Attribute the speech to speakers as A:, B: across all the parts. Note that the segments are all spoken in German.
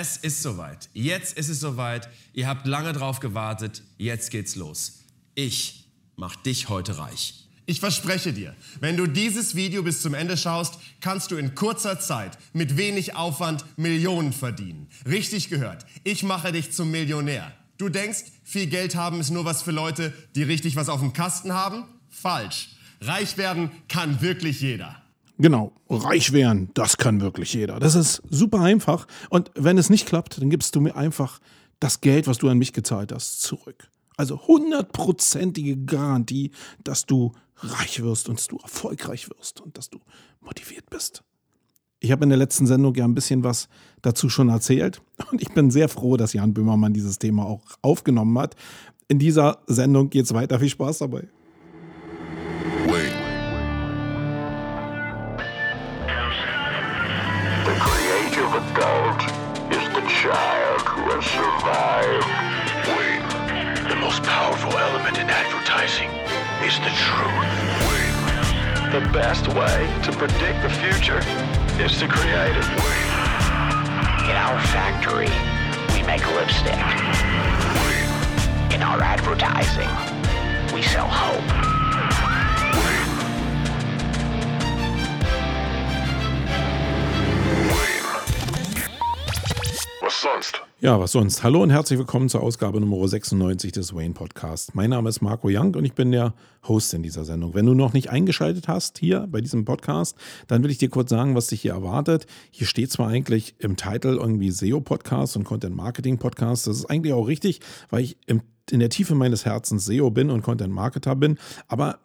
A: Es ist soweit. Jetzt ist es soweit. Ihr habt lange drauf gewartet. Jetzt geht's los. Ich mach dich heute reich.
B: Ich verspreche dir, wenn du dieses Video bis zum Ende schaust, kannst du in kurzer Zeit mit wenig Aufwand Millionen verdienen. Richtig gehört. Ich mache dich zum Millionär. Du denkst, viel Geld haben ist nur was für Leute, die richtig was auf dem Kasten haben? Falsch. Reich werden kann wirklich jeder.
C: Genau, reich werden, das kann wirklich jeder. Das ist super einfach. Und wenn es nicht klappt, dann gibst du mir einfach das Geld, was du an mich gezahlt hast, zurück. Also hundertprozentige Garantie, dass du reich wirst und dass du erfolgreich wirst und dass du motiviert bist. Ich habe in der letzten Sendung ja ein bisschen was dazu schon erzählt und ich bin sehr froh, dass Jan Böhmermann dieses Thema auch aufgenommen hat. In dieser Sendung geht es weiter. Viel Spaß dabei.
D: Is the truth. The best way to predict the future is to create it.
E: In our factory, we make lipstick. In our advertising, we sell hope.
D: Was sonst?
C: Ja, was sonst? Hallo und herzlich willkommen zur Ausgabe Nummer 96 des Wayne Podcast. Mein Name ist Marco Young und ich bin der Host in dieser Sendung. Wenn du noch nicht eingeschaltet hast hier bei diesem Podcast, dann will ich dir kurz sagen, was dich hier erwartet. Hier steht zwar eigentlich im Titel irgendwie SEO-Podcast und Content-Marketing-Podcast. Das ist eigentlich auch richtig, weil ich im, in der Tiefe meines Herzens SEO bin und Content-Marketer bin. Aber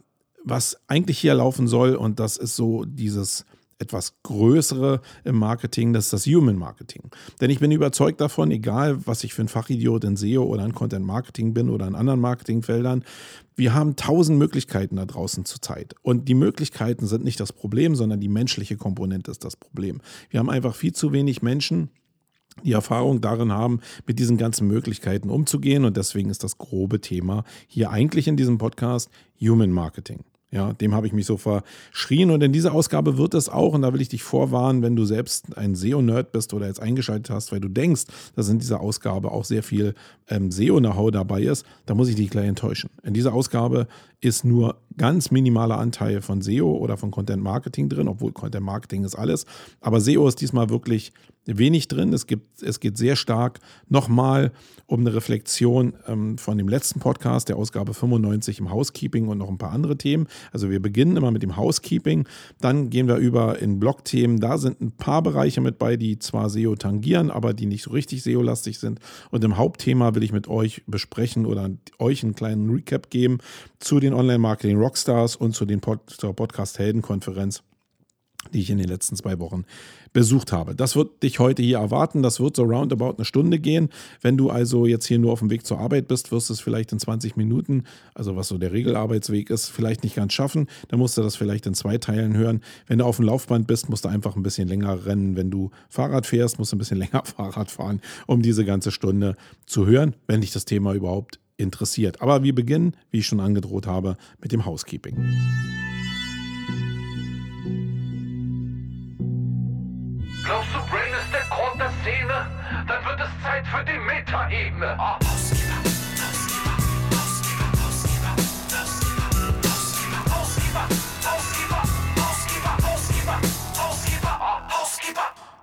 C: was eigentlich hier laufen soll, und das ist so dieses etwas größere im Marketing, das ist das Human Marketing. Denn ich bin überzeugt davon, egal was ich für ein Fachidiot in SEO oder in Content Marketing bin oder in anderen Marketingfeldern, wir haben tausend Möglichkeiten da draußen zurzeit. Und die Möglichkeiten sind nicht das Problem, sondern die menschliche Komponente ist das Problem. Wir haben einfach viel zu wenig Menschen, die Erfahrung darin haben, mit diesen ganzen Möglichkeiten umzugehen. Und deswegen ist das grobe Thema hier eigentlich in diesem Podcast Human Marketing. Ja, dem habe ich mich so verschrien. Und in dieser Ausgabe wird es auch, und da will ich dich vorwarnen, wenn du selbst ein SEO-Nerd bist oder jetzt eingeschaltet hast, weil du denkst, dass in dieser Ausgabe auch sehr viel ähm, SEO-Know-how dabei ist, da muss ich dich gleich enttäuschen. In dieser Ausgabe ist nur ganz minimaler Anteil von SEO oder von Content Marketing drin, obwohl Content Marketing ist alles. Aber SEO ist diesmal wirklich wenig drin. Es, gibt, es geht sehr stark nochmal um eine Reflexion ähm, von dem letzten Podcast, der Ausgabe 95 im Housekeeping und noch ein paar andere Themen. Also wir beginnen immer mit dem Housekeeping, dann gehen wir über in Blog-Themen. Da sind ein paar Bereiche mit bei, die zwar SEO tangieren, aber die nicht so richtig SEO-lastig sind. Und im Hauptthema will ich mit euch besprechen oder euch einen kleinen Recap geben zu den Online-Marketing-Rockstars und zu den Pod zur Podcast-Helden-Konferenz die ich in den letzten zwei Wochen besucht habe. Das wird dich heute hier erwarten. Das wird so roundabout eine Stunde gehen. Wenn du also jetzt hier nur auf dem Weg zur Arbeit bist, wirst du es vielleicht in 20 Minuten, also was so der Regelarbeitsweg ist, vielleicht nicht ganz schaffen. Dann musst du das vielleicht in zwei Teilen hören. Wenn du auf dem Laufband bist, musst du einfach ein bisschen länger rennen. Wenn du Fahrrad fährst, musst du ein bisschen länger Fahrrad fahren, um diese ganze Stunde zu hören, wenn dich das Thema überhaupt interessiert. Aber wir beginnen, wie ich schon angedroht habe, mit dem Housekeeping.
F: Glaubst du, Brain ist der Grund der Szene? Dann wird es Zeit für die Metaebene. Ah.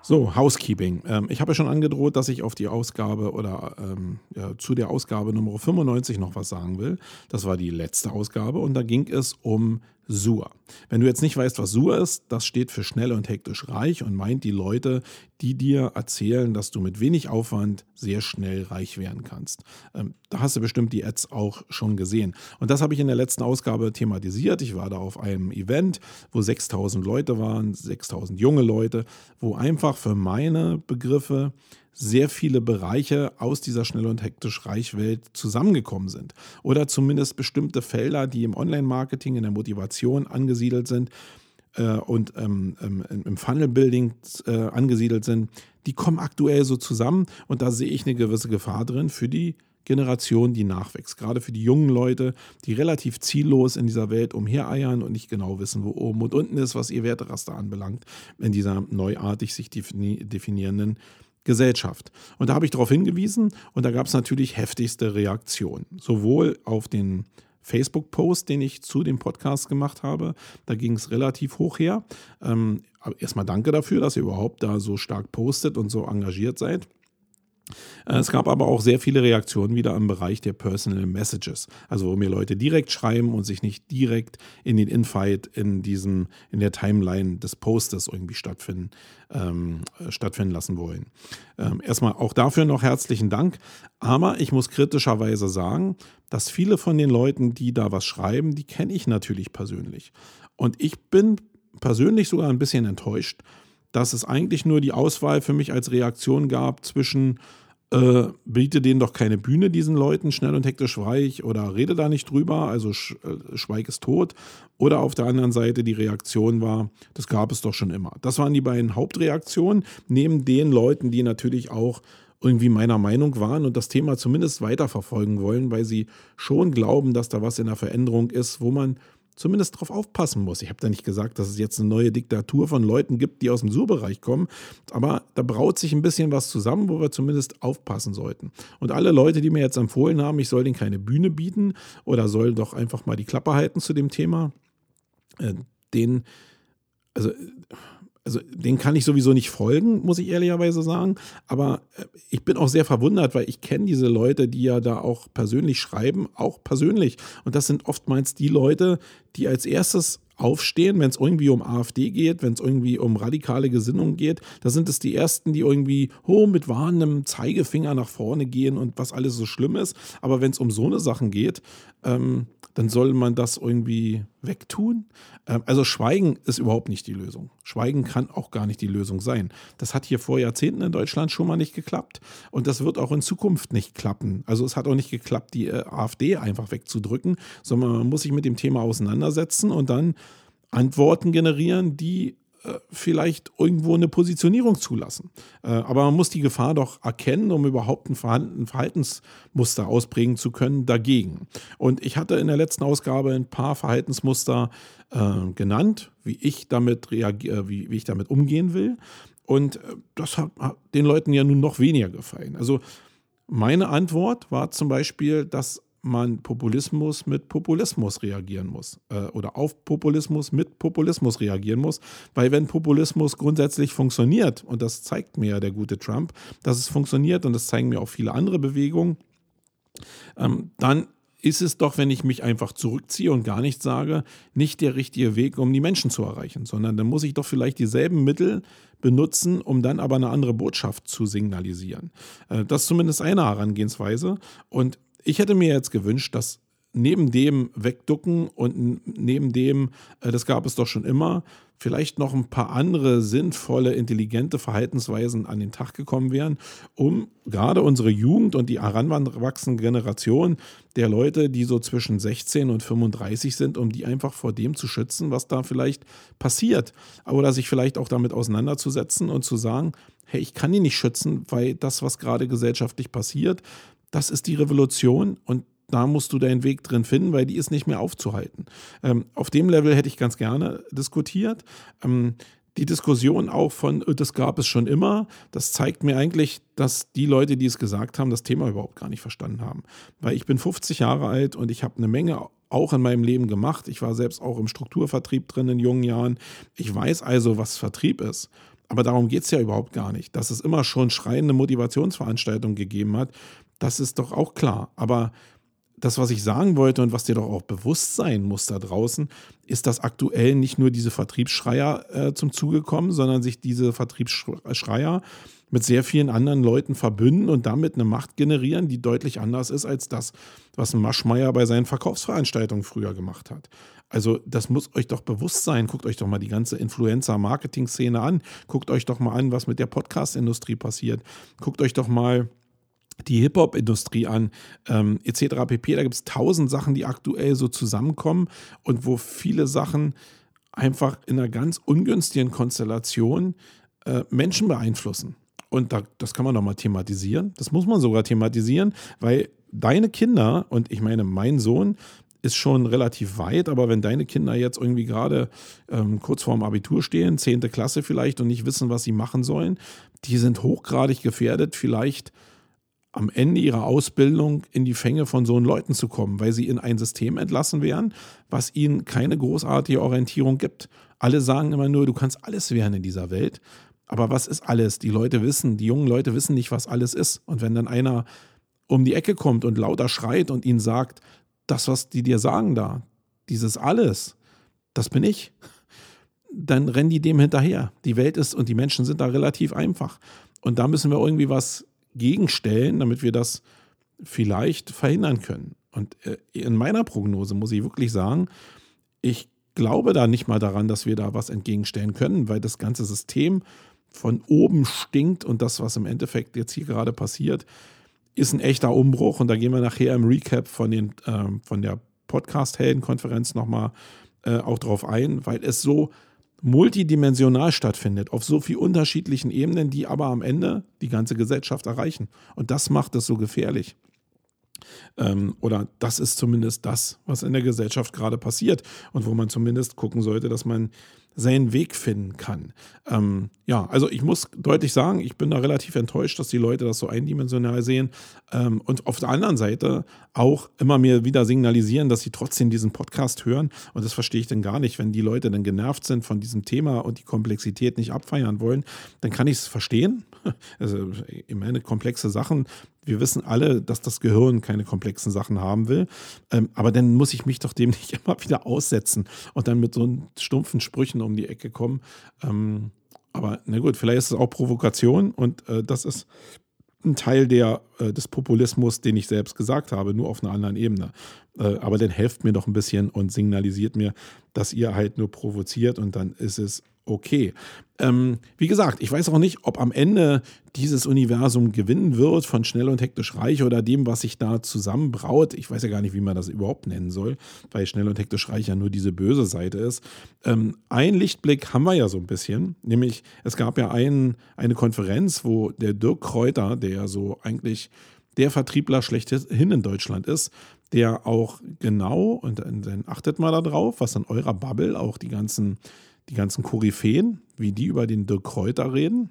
C: So, Housekeeping. Ähm, ich habe ja schon angedroht, dass ich auf die Ausgabe oder ähm, ja, zu der Ausgabe Nummer 95 noch was sagen will. Das war die letzte Ausgabe und da ging es um SUR. Wenn du jetzt nicht weißt, was SUR ist, das steht für schnell und hektisch reich und meint die Leute, die dir erzählen, dass du mit wenig Aufwand sehr schnell reich werden kannst. Ähm, da hast du bestimmt die Ads auch schon gesehen. Und das habe ich in der letzten Ausgabe thematisiert. Ich war da auf einem Event, wo 6000 Leute waren, 6000 junge Leute, wo einfach für meine Begriffe sehr viele Bereiche aus dieser schnell und hektisch Reichwelt zusammengekommen sind. Oder zumindest bestimmte Felder, die im Online-Marketing, in der Motivation angesiedelt sind äh, und ähm, ähm, im Funnel-Building äh, angesiedelt sind, die kommen aktuell so zusammen und da sehe ich eine gewisse Gefahr drin für die Generation, die nachwächst. Gerade für die jungen Leute, die relativ ziellos in dieser Welt umhereiern und nicht genau wissen, wo oben und unten ist, was ihr Werteraster anbelangt, in dieser neuartig sich definierenden Gesellschaft. Und da habe ich darauf hingewiesen und da gab es natürlich heftigste Reaktionen. Sowohl auf den Facebook-Post, den ich zu dem Podcast gemacht habe. Da ging es relativ hoch her. Ähm, erstmal danke dafür, dass ihr überhaupt da so stark postet und so engagiert seid. Äh, es gab aber auch sehr viele Reaktionen wieder im Bereich der Personal Messages, also wo mir Leute direkt schreiben und sich nicht direkt in den Infight in diesem in der Timeline des Postes irgendwie stattfinden ähm, stattfinden lassen wollen. Ähm, erstmal auch dafür noch herzlichen Dank, aber ich muss kritischerweise sagen, dass viele von den Leuten, die da was schreiben, die kenne ich natürlich persönlich. Und ich bin persönlich sogar ein bisschen enttäuscht, dass es eigentlich nur die Auswahl für mich als Reaktion gab zwischen äh, biete denen doch keine Bühne, diesen Leuten, schnell und hektisch weich oder rede da nicht drüber, also sch, äh, Schweig ist tot. Oder auf der anderen Seite die Reaktion war, das gab es doch schon immer. Das waren die beiden Hauptreaktionen, neben den Leuten, die natürlich auch irgendwie meiner Meinung waren und das Thema zumindest weiterverfolgen wollen, weil sie schon glauben, dass da was in der Veränderung ist, wo man zumindest darauf aufpassen muss. Ich habe da nicht gesagt, dass es jetzt eine neue Diktatur von Leuten gibt, die aus dem Sur-Bereich kommen, aber da braut sich ein bisschen was zusammen, wo wir zumindest aufpassen sollten. Und alle Leute, die mir jetzt empfohlen haben, ich soll denen keine Bühne bieten oder soll doch einfach mal die Klappe halten zu dem Thema, äh, den, also also den kann ich sowieso nicht folgen, muss ich ehrlicherweise sagen. Aber äh, ich bin auch sehr verwundert, weil ich kenne diese Leute, die ja da auch persönlich schreiben, auch persönlich. Und das sind oftmals die Leute, die als erstes aufstehen, wenn es irgendwie um AfD geht, wenn es irgendwie um radikale Gesinnung geht. Da sind es die Ersten, die irgendwie oh, mit warnendem Zeigefinger nach vorne gehen und was alles so schlimm ist. Aber wenn es um so eine Sachen geht, ähm, dann soll man das irgendwie wegtun. Ähm, also Schweigen ist überhaupt nicht die Lösung. Schweigen kann auch gar nicht die Lösung sein. Das hat hier vor Jahrzehnten in Deutschland schon mal nicht geklappt und das wird auch in Zukunft nicht klappen. Also es hat auch nicht geklappt, die äh, AfD einfach wegzudrücken, sondern man muss sich mit dem Thema auseinandersetzen und dann Antworten generieren, die vielleicht irgendwo eine Positionierung zulassen. Äh, aber man muss die Gefahr doch erkennen, um überhaupt ein Verhaltensmuster ausprägen zu können dagegen. Und ich hatte in der letzten Ausgabe ein paar Verhaltensmuster äh, genannt, wie ich damit reagiere, wie, wie ich damit umgehen will. Und das hat den Leuten ja nun noch weniger gefallen. Also meine Antwort war zum Beispiel, dass man Populismus mit Populismus reagieren muss äh, oder auf Populismus mit Populismus reagieren muss, weil wenn Populismus grundsätzlich funktioniert, und das zeigt mir ja der gute Trump, dass es funktioniert und das zeigen mir auch viele andere Bewegungen, ähm, dann ist es doch, wenn ich mich einfach zurückziehe und gar nichts sage, nicht der richtige Weg, um die Menschen zu erreichen, sondern dann muss ich doch vielleicht dieselben Mittel benutzen, um dann aber eine andere Botschaft zu signalisieren. Äh, das ist zumindest eine Herangehensweise. Und ich hätte mir jetzt gewünscht, dass neben dem Wegducken und neben dem, äh, das gab es doch schon immer, vielleicht noch ein paar andere sinnvolle, intelligente Verhaltensweisen an den Tag gekommen wären, um gerade unsere Jugend und die heranwachsende Generation der Leute, die so zwischen 16 und 35 sind, um die einfach vor dem zu schützen, was da vielleicht passiert. Oder sich vielleicht auch damit auseinanderzusetzen und zu sagen, hey, ich kann die nicht schützen, weil das, was gerade gesellschaftlich passiert, das ist die Revolution und da musst du deinen Weg drin finden, weil die ist nicht mehr aufzuhalten. Ähm, auf dem Level hätte ich ganz gerne diskutiert. Ähm, die Diskussion auch von, äh, das gab es schon immer, das zeigt mir eigentlich, dass die Leute, die es gesagt haben, das Thema überhaupt gar nicht verstanden haben. Weil ich bin 50 Jahre alt und ich habe eine Menge auch in meinem Leben gemacht. Ich war selbst auch im Strukturvertrieb drin in jungen Jahren. Ich weiß also, was Vertrieb ist. Aber darum geht es ja überhaupt gar nicht. Dass es immer schon schreiende Motivationsveranstaltungen gegeben hat, das ist doch auch klar. Aber das, was ich sagen wollte und was dir doch auch bewusst sein muss da draußen, ist, dass aktuell nicht nur diese Vertriebsschreier äh, zum Zuge kommen, sondern sich diese Vertriebsschreier mit sehr vielen anderen Leuten verbünden und damit eine Macht generieren, die deutlich anders ist als das, was ein Maschmeyer bei seinen Verkaufsveranstaltungen früher gemacht hat. Also das muss euch doch bewusst sein. Guckt euch doch mal die ganze Influencer-Marketing-Szene an. Guckt euch doch mal an, was mit der Podcast-Industrie passiert. Guckt euch doch mal die Hip-Hop-Industrie an, ähm, etc. pp. Da gibt es tausend Sachen, die aktuell so zusammenkommen und wo viele Sachen einfach in einer ganz ungünstigen Konstellation äh, Menschen beeinflussen. Und da, das kann man doch mal thematisieren. Das muss man sogar thematisieren, weil deine Kinder, und ich meine, mein Sohn ist schon relativ weit, aber wenn deine Kinder jetzt irgendwie gerade ähm, kurz vorm Abitur stehen, 10. Klasse vielleicht und nicht wissen, was sie machen sollen, die sind hochgradig gefährdet, vielleicht am Ende ihrer Ausbildung in die Fänge von so Leuten zu kommen, weil sie in ein System entlassen werden, was ihnen keine großartige Orientierung gibt. Alle sagen immer nur, du kannst alles werden in dieser Welt. Aber was ist alles? Die Leute wissen, die jungen Leute wissen nicht, was alles ist. Und wenn dann einer um die Ecke kommt und lauter schreit und ihnen sagt, das, was die dir sagen da, dieses alles, das bin ich, dann rennen die dem hinterher. Die Welt ist und die Menschen sind da relativ einfach. Und da müssen wir irgendwie was gegenstellen, damit wir das vielleicht verhindern können. Und äh, in meiner Prognose muss ich wirklich sagen, ich glaube da nicht mal daran, dass wir da was entgegenstellen können, weil das ganze System von oben stinkt und das, was im Endeffekt jetzt hier gerade passiert, ist ein echter Umbruch und da gehen wir nachher im Recap von, den, äh, von der Podcast-Helden-Konferenz nochmal äh, auch drauf ein, weil es so multidimensional stattfindet, auf so vielen unterschiedlichen Ebenen, die aber am Ende die ganze Gesellschaft erreichen. Und das macht es so gefährlich. Ähm, oder das ist zumindest das, was in der Gesellschaft gerade passiert und wo man zumindest gucken sollte, dass man seinen Weg finden kann. Ähm, ja, also ich muss deutlich sagen, ich bin da relativ enttäuscht, dass die Leute das so eindimensional sehen ähm, und auf der anderen Seite auch immer mir wieder signalisieren, dass sie trotzdem diesen Podcast hören und das verstehe ich dann gar nicht, wenn die Leute dann genervt sind von diesem Thema und die Komplexität nicht abfeiern wollen, dann kann ich es verstehen. Also ich meine, komplexe Sachen wir wissen alle, dass das Gehirn keine komplexen Sachen haben will. Ähm, aber dann muss ich mich doch dem nicht immer wieder aussetzen und dann mit so stumpfen Sprüchen um die Ecke kommen. Ähm, aber na gut, vielleicht ist es auch Provokation und äh, das ist ein Teil der, äh, des Populismus, den ich selbst gesagt habe, nur auf einer anderen Ebene. Äh, aber dann helft mir doch ein bisschen und signalisiert mir, dass ihr halt nur provoziert und dann ist es okay. Ähm, wie gesagt, ich weiß auch nicht, ob am Ende dieses Universum gewinnen wird von Schnell und Hektisch Reich oder dem, was sich da zusammenbraut. Ich weiß ja gar nicht, wie man das überhaupt nennen soll, weil Schnell und Hektisch Reich ja nur diese böse Seite ist. Ähm, ein Lichtblick haben wir ja so ein bisschen, nämlich es gab ja ein, eine Konferenz, wo der Dirk Kräuter, der ja so eigentlich der Vertriebler schlechthin in Deutschland ist, der auch genau, und dann achtet mal darauf, was in eurer Bubble auch die ganzen die ganzen Koryphäen, wie die über den Dirk Kräuter reden.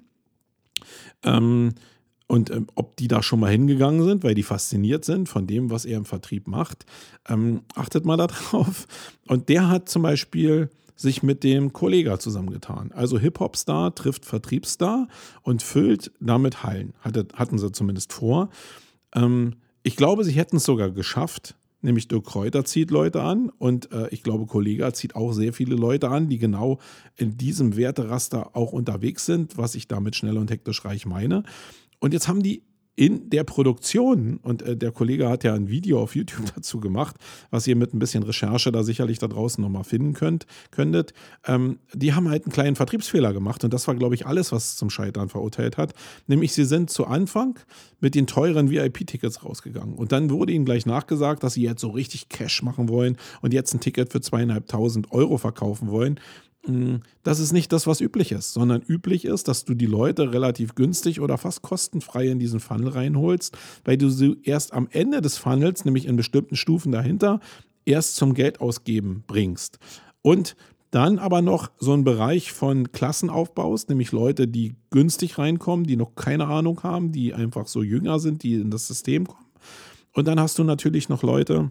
C: Ähm, und ähm, ob die da schon mal hingegangen sind, weil die fasziniert sind von dem, was er im Vertrieb macht. Ähm, achtet mal darauf. Und der hat zum Beispiel sich mit dem Kollega zusammengetan. Also Hip-Hop-Star trifft Vertriebsstar und füllt damit Hallen. Hatte, hatten sie zumindest vor. Ähm, ich glaube, sie hätten es sogar geschafft, nämlich Dirk Kräuter zieht Leute an und äh, ich glaube, Kollega zieht auch sehr viele Leute an, die genau in diesem Werteraster auch unterwegs sind, was ich damit schnell und hektisch reich meine. Und jetzt haben die in der Produktion, und äh, der Kollege hat ja ein Video auf YouTube dazu gemacht, was ihr mit ein bisschen Recherche da sicherlich da draußen nochmal finden könnt, könntet, ähm, die haben halt einen kleinen Vertriebsfehler gemacht und das war, glaube ich, alles, was zum Scheitern verurteilt hat. Nämlich, sie sind zu Anfang mit den teuren VIP-Tickets rausgegangen und dann wurde ihnen gleich nachgesagt, dass sie jetzt so richtig Cash machen wollen und jetzt ein Ticket für zweieinhalbtausend Euro verkaufen wollen. Mm, das ist nicht das, was üblich ist, sondern üblich ist, dass du die Leute relativ günstig oder fast kostenfrei in diesen Funnel reinholst, weil du sie erst am Ende des Funnels, nämlich in bestimmten Stufen dahinter, erst zum Geldausgeben bringst. Und dann aber noch so einen Bereich von Klassen aufbaust, nämlich Leute, die günstig reinkommen, die noch keine Ahnung haben, die einfach so jünger sind, die in das System kommen. Und dann hast du natürlich noch Leute,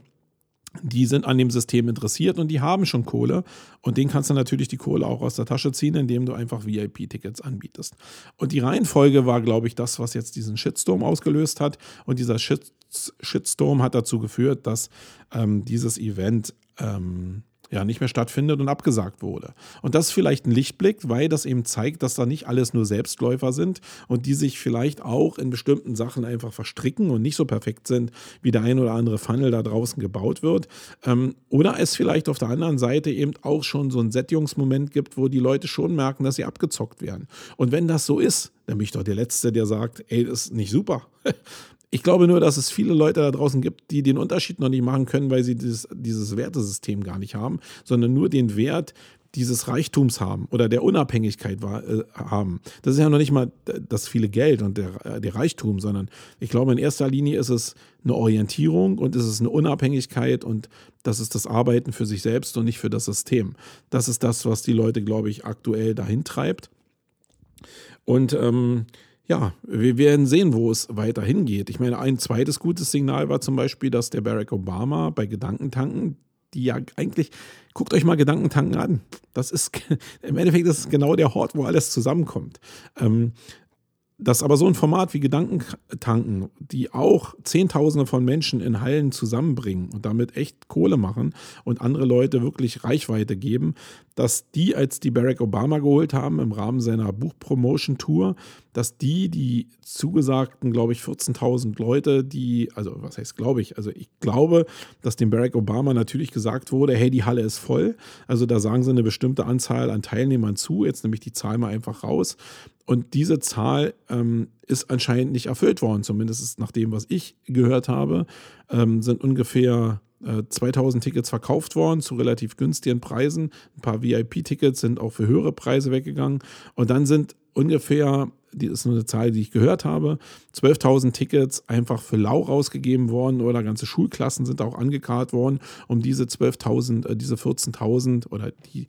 C: die sind an dem System interessiert und die haben schon Kohle. Und denen kannst du natürlich die Kohle auch aus der Tasche ziehen, indem du einfach VIP-Tickets anbietest. Und die Reihenfolge war, glaube ich, das, was jetzt diesen Shitstorm ausgelöst hat. Und dieser Shit Shitstorm hat dazu geführt, dass ähm, dieses Event ähm, ja nicht mehr stattfindet und abgesagt wurde. Und das ist vielleicht ein Lichtblick, weil das eben zeigt, dass da nicht alles nur Selbstläufer sind und die sich vielleicht auch in bestimmten Sachen einfach verstricken und nicht so perfekt sind, wie der ein oder andere Funnel da draußen gebaut wird. Ähm, oder es vielleicht auf der anderen Seite eben auch schon so ein Sättigungsmoment gibt, wo die Leute schon merken, dass sie abgezockt werden. Und wenn das so ist, dann bin ich doch der Letzte, der sagt, ey, das ist nicht super. Ich glaube nur, dass es viele Leute da draußen gibt, die den Unterschied noch nicht machen können, weil sie dieses, dieses Wertesystem gar nicht haben, sondern nur den Wert dieses Reichtums haben oder der Unabhängigkeit war, äh, haben. Das ist ja noch nicht mal das viele Geld und der, äh, der Reichtum, sondern ich glaube, in erster Linie ist es eine Orientierung und ist es eine Unabhängigkeit und das ist das Arbeiten für sich selbst und nicht für das System. Das ist das, was die Leute, glaube ich, aktuell dahin treibt. Und ähm, ja, wir werden sehen, wo es weiter hingeht. Ich meine, ein zweites gutes Signal war zum Beispiel, dass der Barack Obama bei Gedankentanken, die ja eigentlich, guckt euch mal Gedankentanken an. Das ist im Endeffekt das ist genau der Ort, wo alles zusammenkommt. Ähm, dass aber so ein Format wie Gedankentanken, die auch Zehntausende von Menschen in Hallen zusammenbringen und damit echt Kohle machen und andere Leute wirklich Reichweite geben, dass die, als die Barack Obama geholt haben im Rahmen seiner Buchpromotion-Tour, dass die, die zugesagten, glaube ich, 14.000 Leute, die, also was heißt glaube ich, also ich glaube, dass dem Barack Obama natürlich gesagt wurde, hey, die Halle ist voll. Also da sagen sie eine bestimmte Anzahl an Teilnehmern zu, jetzt nehme ich die Zahl mal einfach raus. Und diese Zahl ähm, ist anscheinend nicht erfüllt worden, zumindest nach dem, was ich gehört habe, ähm, sind ungefähr 2000 äh, Tickets verkauft worden zu relativ günstigen Preisen. Ein paar VIP-Tickets sind auch für höhere Preise weggegangen. Und dann sind ungefähr, die ist nur eine Zahl, die ich gehört habe, 12.000 Tickets einfach für lau rausgegeben worden oder ganze Schulklassen sind auch angekarrt worden, um diese 12.000, äh, diese 14.000 oder die,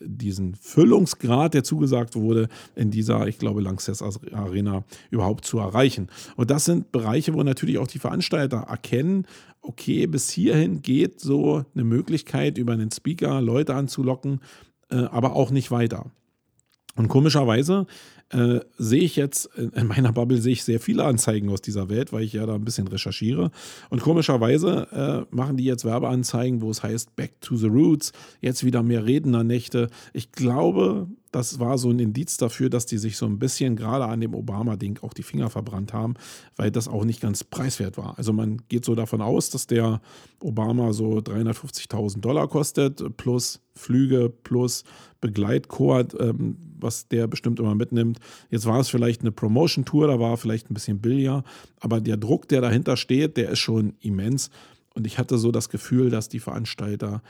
C: diesen Füllungsgrad, der zugesagt wurde, in dieser, ich glaube, Lanxess Arena überhaupt zu erreichen. Und das sind Bereiche, wo natürlich auch die Veranstalter erkennen, okay, bis hierhin geht so eine Möglichkeit, über einen Speaker Leute anzulocken, äh, aber auch nicht weiter. Und komischerweise äh, sehe ich jetzt, in meiner Bubble sehe ich sehr viele Anzeigen aus dieser Welt, weil ich ja da ein bisschen recherchiere. Und komischerweise äh, machen die jetzt Werbeanzeigen, wo es heißt Back to the Roots, jetzt wieder mehr Rednernächte. Ich glaube, das war so ein Indiz dafür, dass die sich so ein bisschen gerade an dem Obama-Ding auch die Finger verbrannt haben, weil das auch nicht ganz preiswert war. Also man geht so davon aus, dass der Obama so 350.000 Dollar kostet, plus Flüge, plus Begleitchor, ähm, was der bestimmt immer mitnimmt. Jetzt war es vielleicht eine Promotion-Tour, da war vielleicht ein bisschen billiger, aber der Druck, der dahinter steht, der ist schon immens. Und ich hatte so das Gefühl, dass die Veranstalter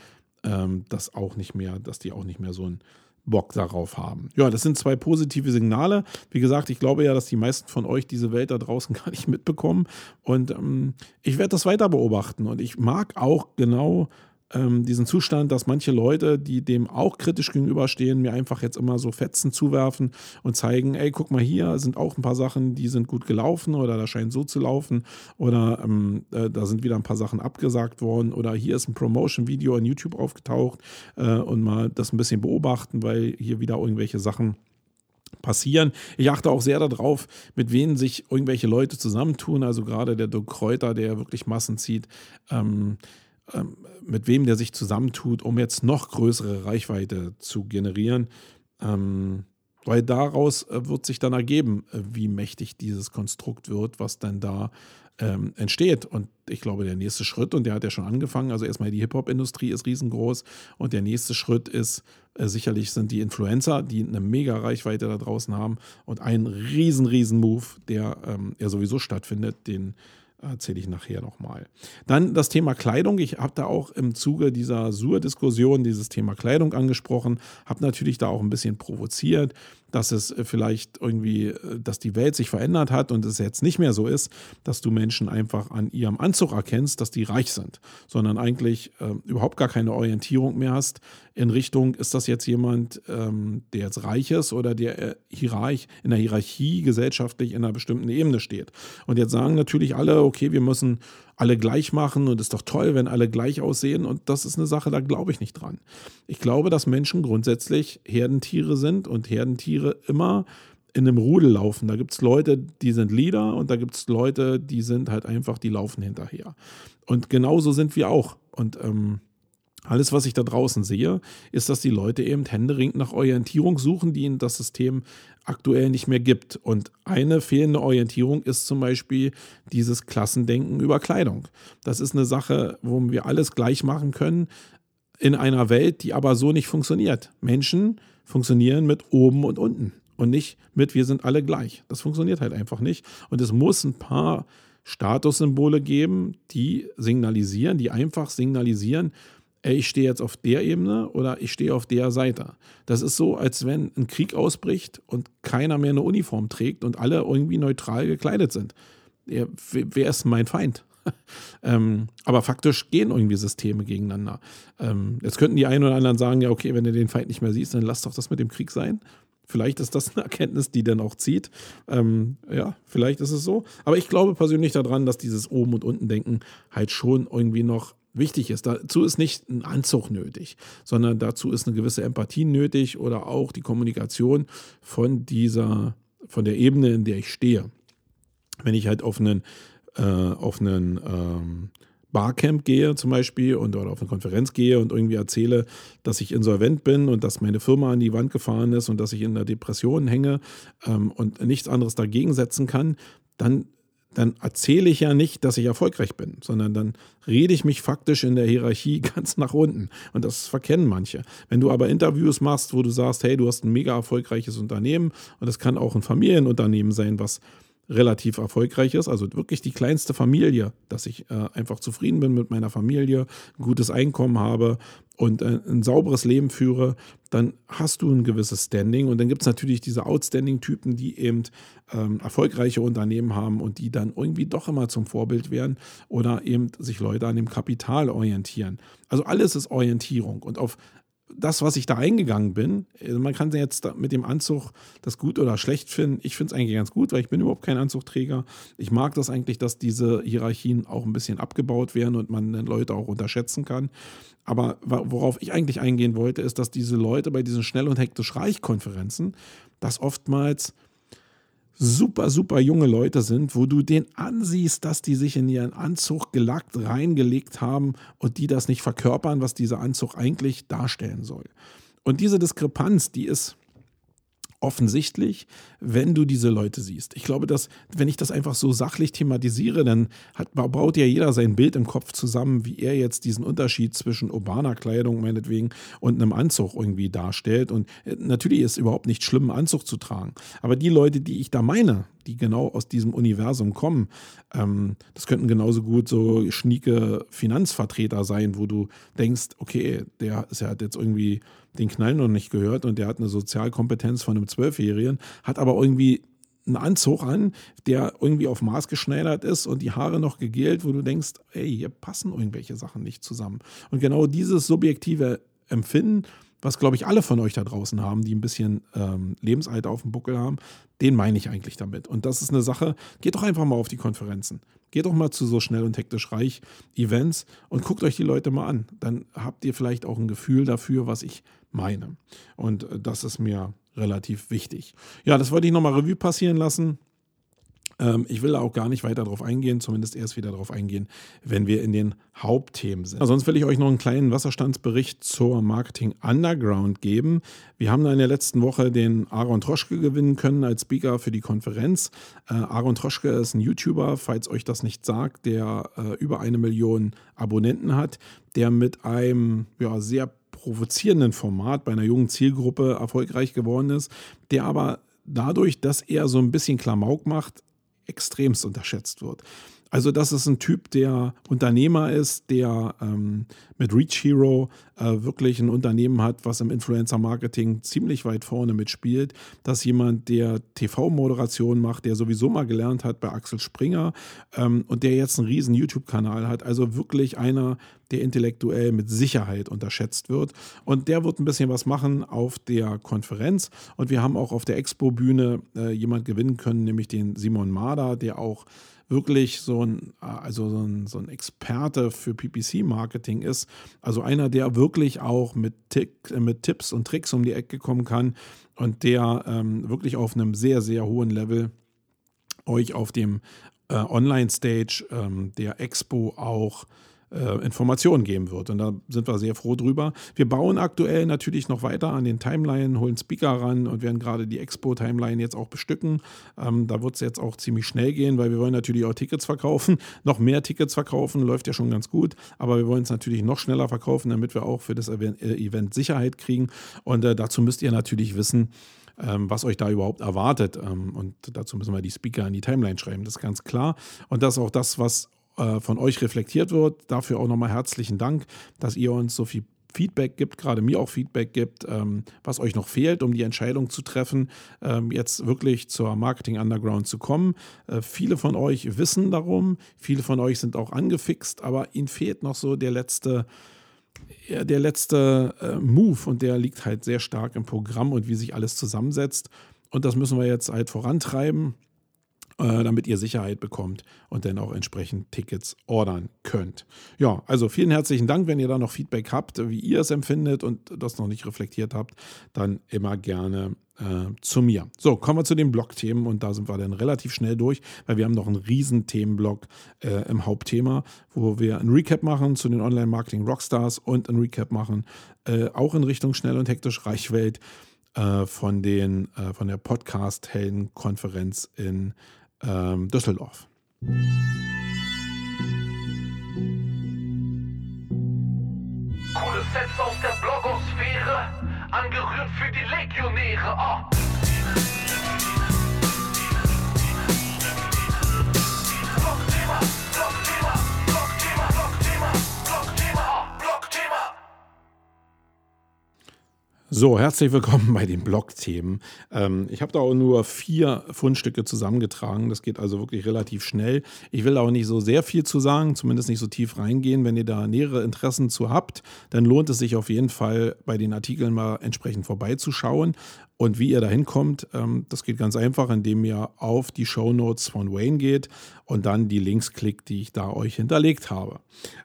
C: ähm, das auch nicht mehr, dass die auch nicht mehr so ein Bock darauf haben. Ja, das sind zwei positive Signale. Wie gesagt, ich glaube ja, dass die meisten von euch diese Welt da draußen gar nicht mitbekommen. Und ähm, ich werde das weiter beobachten. Und ich mag auch genau ähm, diesen Zustand, dass manche Leute, die dem auch kritisch gegenüberstehen, mir einfach jetzt immer so Fetzen zuwerfen und zeigen, ey, guck mal hier, sind auch ein paar Sachen, die sind gut gelaufen oder da scheint so zu laufen oder ähm, äh, da sind wieder ein paar Sachen abgesagt worden oder hier ist ein Promotion-Video in YouTube aufgetaucht äh, und mal das ein bisschen beobachten, weil hier wieder irgendwelche Sachen passieren. Ich achte auch sehr darauf, mit wem sich irgendwelche Leute zusammentun. Also gerade der Dirk Kräuter, der wirklich Massen zieht. Ähm, mit wem der sich zusammentut, um jetzt noch größere Reichweite zu generieren. Ähm, weil daraus äh, wird sich dann ergeben, äh, wie mächtig dieses Konstrukt wird, was dann da ähm, entsteht. Und ich glaube, der nächste Schritt, und der hat ja schon angefangen, also erstmal die Hip-Hop-Industrie ist riesengroß und der nächste Schritt ist, äh, sicherlich sind die Influencer, die eine mega Reichweite da draußen haben und ein riesen, riesen Move, der ähm, ja sowieso stattfindet, den erzähle ich nachher nochmal. Dann das Thema Kleidung. Ich habe da auch im Zuge dieser Sur-Diskussion dieses Thema Kleidung angesprochen, habe natürlich da auch ein bisschen provoziert dass es äh, vielleicht irgendwie, äh, dass die Welt sich verändert hat und es jetzt nicht mehr so ist, dass du Menschen einfach an ihrem Anzug erkennst, dass die reich sind, sondern eigentlich äh, überhaupt gar keine Orientierung mehr hast in Richtung, ist das jetzt jemand, ähm, der jetzt reich ist oder der äh, hierarch, in der Hierarchie gesellschaftlich in einer bestimmten Ebene steht. Und jetzt sagen natürlich alle, okay, wir müssen alle gleich machen und ist doch toll, wenn alle gleich aussehen. Und das ist eine Sache, da glaube ich nicht dran. Ich glaube, dass Menschen grundsätzlich Herdentiere sind und Herdentiere immer in einem Rudel laufen. Da gibt es Leute, die sind Leader und da gibt es Leute, die sind halt einfach, die laufen hinterher. Und genauso sind wir auch. Und ähm, alles, was ich da draußen sehe, ist, dass die Leute eben händeringend nach Orientierung suchen, die ihnen das System aktuell nicht mehr gibt. Und eine fehlende Orientierung ist zum Beispiel dieses Klassendenken über Kleidung. Das ist eine Sache, wo wir alles gleich machen können in einer Welt, die aber so nicht funktioniert. Menschen funktionieren mit oben und unten und nicht mit wir sind alle gleich. Das funktioniert halt einfach nicht. Und es muss ein paar Statussymbole geben, die signalisieren, die einfach signalisieren, ey, ich stehe jetzt auf der Ebene oder ich stehe auf der Seite. Das ist so, als wenn ein Krieg ausbricht und keiner mehr eine Uniform trägt und alle irgendwie neutral gekleidet sind. Ja, wer ist mein Feind? ähm, aber faktisch gehen irgendwie Systeme gegeneinander. Ähm, jetzt könnten die einen oder anderen sagen, ja, okay, wenn du den Feind nicht mehr siehst, dann lass doch das mit dem Krieg sein. Vielleicht ist das eine Erkenntnis, die dann auch zieht. Ähm, ja, vielleicht ist es so. Aber ich glaube persönlich daran, dass dieses Oben- und Unten-Denken halt schon irgendwie noch wichtig ist. Dazu ist nicht ein Anzug nötig, sondern dazu ist eine gewisse Empathie nötig oder auch die Kommunikation von dieser, von der Ebene, in der ich stehe. Wenn ich halt auf einen äh, auf einen ähm, Barcamp gehe zum Beispiel und oder auf eine Konferenz gehe und irgendwie erzähle, dass ich insolvent bin und dass meine Firma an die Wand gefahren ist und dass ich in der Depression hänge ähm, und nichts anderes dagegen setzen kann, dann dann erzähle ich ja nicht, dass ich erfolgreich bin, sondern dann rede ich mich faktisch in der Hierarchie ganz nach unten. Und das verkennen manche. Wenn du aber Interviews machst, wo du sagst, hey, du hast ein mega erfolgreiches Unternehmen und das kann auch ein Familienunternehmen sein, was relativ erfolgreich ist, also wirklich die kleinste Familie, dass ich äh, einfach zufrieden bin mit meiner Familie, ein gutes Einkommen habe und äh, ein sauberes Leben führe, dann hast du ein gewisses Standing. Und dann gibt es natürlich diese Outstanding-Typen, die eben ähm, erfolgreiche Unternehmen haben und die dann irgendwie doch immer zum Vorbild werden oder eben sich Leute an dem Kapital orientieren. Also alles ist Orientierung. Und auf das, was ich da eingegangen bin, also man kann jetzt mit dem Anzug das gut oder schlecht finden. Ich finde es eigentlich ganz gut, weil ich bin überhaupt kein Anzugträger. Ich mag das eigentlich, dass diese Hierarchien auch ein bisschen abgebaut werden und man Leute auch unterschätzen kann. Aber worauf ich eigentlich eingehen wollte, ist, dass diese Leute bei diesen Schnell- und Hektisch-Reich-Konferenzen das oftmals super, super junge Leute sind, wo du den ansiehst, dass die sich in ihren Anzug gelackt reingelegt haben und die das nicht verkörpern, was dieser Anzug eigentlich darstellen soll. Und diese Diskrepanz, die ist offensichtlich, wenn du diese Leute siehst. Ich glaube, dass, wenn ich das einfach so sachlich thematisiere, dann hat, baut ja jeder sein Bild im Kopf zusammen, wie er jetzt diesen Unterschied zwischen urbaner Kleidung meinetwegen und einem Anzug irgendwie darstellt. Und äh, natürlich ist es überhaupt nicht schlimm, einen Anzug zu tragen. Aber die Leute, die ich da meine, die genau aus diesem Universum kommen. Ähm, das könnten genauso gut so schnieke Finanzvertreter sein, wo du denkst, okay, der ja hat jetzt irgendwie den Knall noch nicht gehört und der hat eine Sozialkompetenz von einem Zwölfjährigen, hat aber irgendwie einen Anzug an, der irgendwie auf Maß geschneidert ist und die Haare noch gegelt, wo du denkst, ey, hier passen irgendwelche Sachen nicht zusammen. Und genau dieses subjektive Empfinden, was glaube ich alle von euch da draußen haben, die ein bisschen ähm, Lebensalter auf dem Buckel haben, den meine ich eigentlich damit. Und das ist eine Sache, geht doch einfach mal auf die Konferenzen. Geht doch mal zu so schnell und hektisch reich Events und guckt euch die Leute mal an. Dann habt ihr vielleicht auch ein Gefühl dafür, was ich meine. Und äh, das ist mir relativ wichtig. Ja, das wollte ich nochmal Revue passieren lassen. Ähm, ich will da auch gar nicht weiter darauf eingehen, zumindest erst wieder darauf eingehen, wenn wir in den Hauptthemen sind. sonst will ich euch noch einen kleinen Wasserstandsbericht zur Marketing Underground geben. Wir haben da in der letzten Woche den Aaron Troschke gewinnen können als Speaker für die Konferenz. Äh, Aaron Troschke ist ein YouTuber, falls euch das nicht sagt, der äh, über eine Million Abonnenten hat, der mit einem ja, sehr provozierenden Format bei einer jungen Zielgruppe erfolgreich geworden ist, der aber dadurch, dass er so ein bisschen Klamauk macht, extremst unterschätzt wird. Also das ist ein Typ, der Unternehmer ist, der ähm, mit Reach Hero äh, wirklich ein Unternehmen hat, was im Influencer-Marketing ziemlich weit vorne mitspielt. Das ist jemand, der TV-Moderation macht, der sowieso mal gelernt hat bei Axel Springer ähm, und der jetzt einen riesen YouTube-Kanal hat. Also wirklich einer, der intellektuell mit Sicherheit unterschätzt wird. Und der wird ein bisschen was machen auf der Konferenz. Und wir haben auch auf der Expo-Bühne äh, jemand gewinnen können, nämlich den Simon Mader, der auch wirklich so ein, also so ein, so ein Experte für PPC-Marketing ist. Also einer, der wirklich auch mit, Tick, mit Tipps und Tricks um die Ecke kommen kann und der ähm, wirklich auf einem sehr, sehr hohen Level euch auf dem äh, Online-Stage ähm, der Expo auch äh, Informationen geben wird. Und da sind wir sehr froh drüber. Wir bauen aktuell natürlich noch weiter an den Timeline, holen Speaker ran und werden gerade die Expo-Timeline jetzt auch bestücken. Ähm, da wird es jetzt auch ziemlich schnell gehen, weil wir wollen natürlich auch Tickets verkaufen, noch mehr Tickets verkaufen, läuft ja schon ganz gut, aber wir wollen es natürlich noch schneller verkaufen, damit wir auch für das Event, äh, Event Sicherheit kriegen. Und äh, dazu müsst ihr natürlich wissen, ähm, was euch da überhaupt erwartet. Ähm, und dazu müssen wir die Speaker in die Timeline schreiben, das ist ganz klar. Und das ist auch das, was äh, von euch reflektiert wird. Dafür auch nochmal herzlichen Dank, dass ihr uns so viel Feedback gibt, gerade mir auch Feedback gibt, ähm, was euch noch fehlt, um die Entscheidung zu treffen, ähm, jetzt wirklich zur Marketing Underground zu kommen. Äh, viele von euch wissen darum, viele von euch sind auch angefixt, aber ihnen fehlt noch so der letzte, ja, der letzte äh, Move und der liegt halt sehr stark im Programm und wie sich alles zusammensetzt. Und das müssen wir jetzt halt vorantreiben. Äh, damit ihr Sicherheit bekommt und dann auch entsprechend Tickets ordern könnt. Ja, also vielen herzlichen Dank. Wenn ihr da noch Feedback habt, wie ihr es empfindet und das noch nicht reflektiert habt, dann immer gerne äh, zu mir. So, kommen wir zu den Blog-Themen und da sind wir dann relativ schnell durch, weil wir haben noch einen riesen Themenblock äh, im Hauptthema, wo wir ein Recap machen zu den Online-Marketing-Rockstars und ein Recap machen, äh, auch in Richtung schnell und hektisch Reichwelt äh, von, den, äh, von der Podcast-Helden-Konferenz in ähm, Düsseldorf.
F: Coole Sets aus der Blogosphäre, angerührt für die Legionäre. Oh.
C: So, herzlich willkommen bei den Blog-Themen. Ähm, ich habe da auch nur vier Fundstücke zusammengetragen. Das geht also wirklich relativ schnell. Ich will da auch nicht so sehr viel zu sagen, zumindest nicht so tief reingehen. Wenn ihr da nähere Interessen zu habt, dann lohnt es sich auf jeden Fall, bei den Artikeln mal entsprechend vorbeizuschauen. Und wie ihr da hinkommt, ähm, das geht ganz einfach, indem ihr auf die Show Notes von Wayne geht und dann die Links klickt, die ich da euch hinterlegt habe.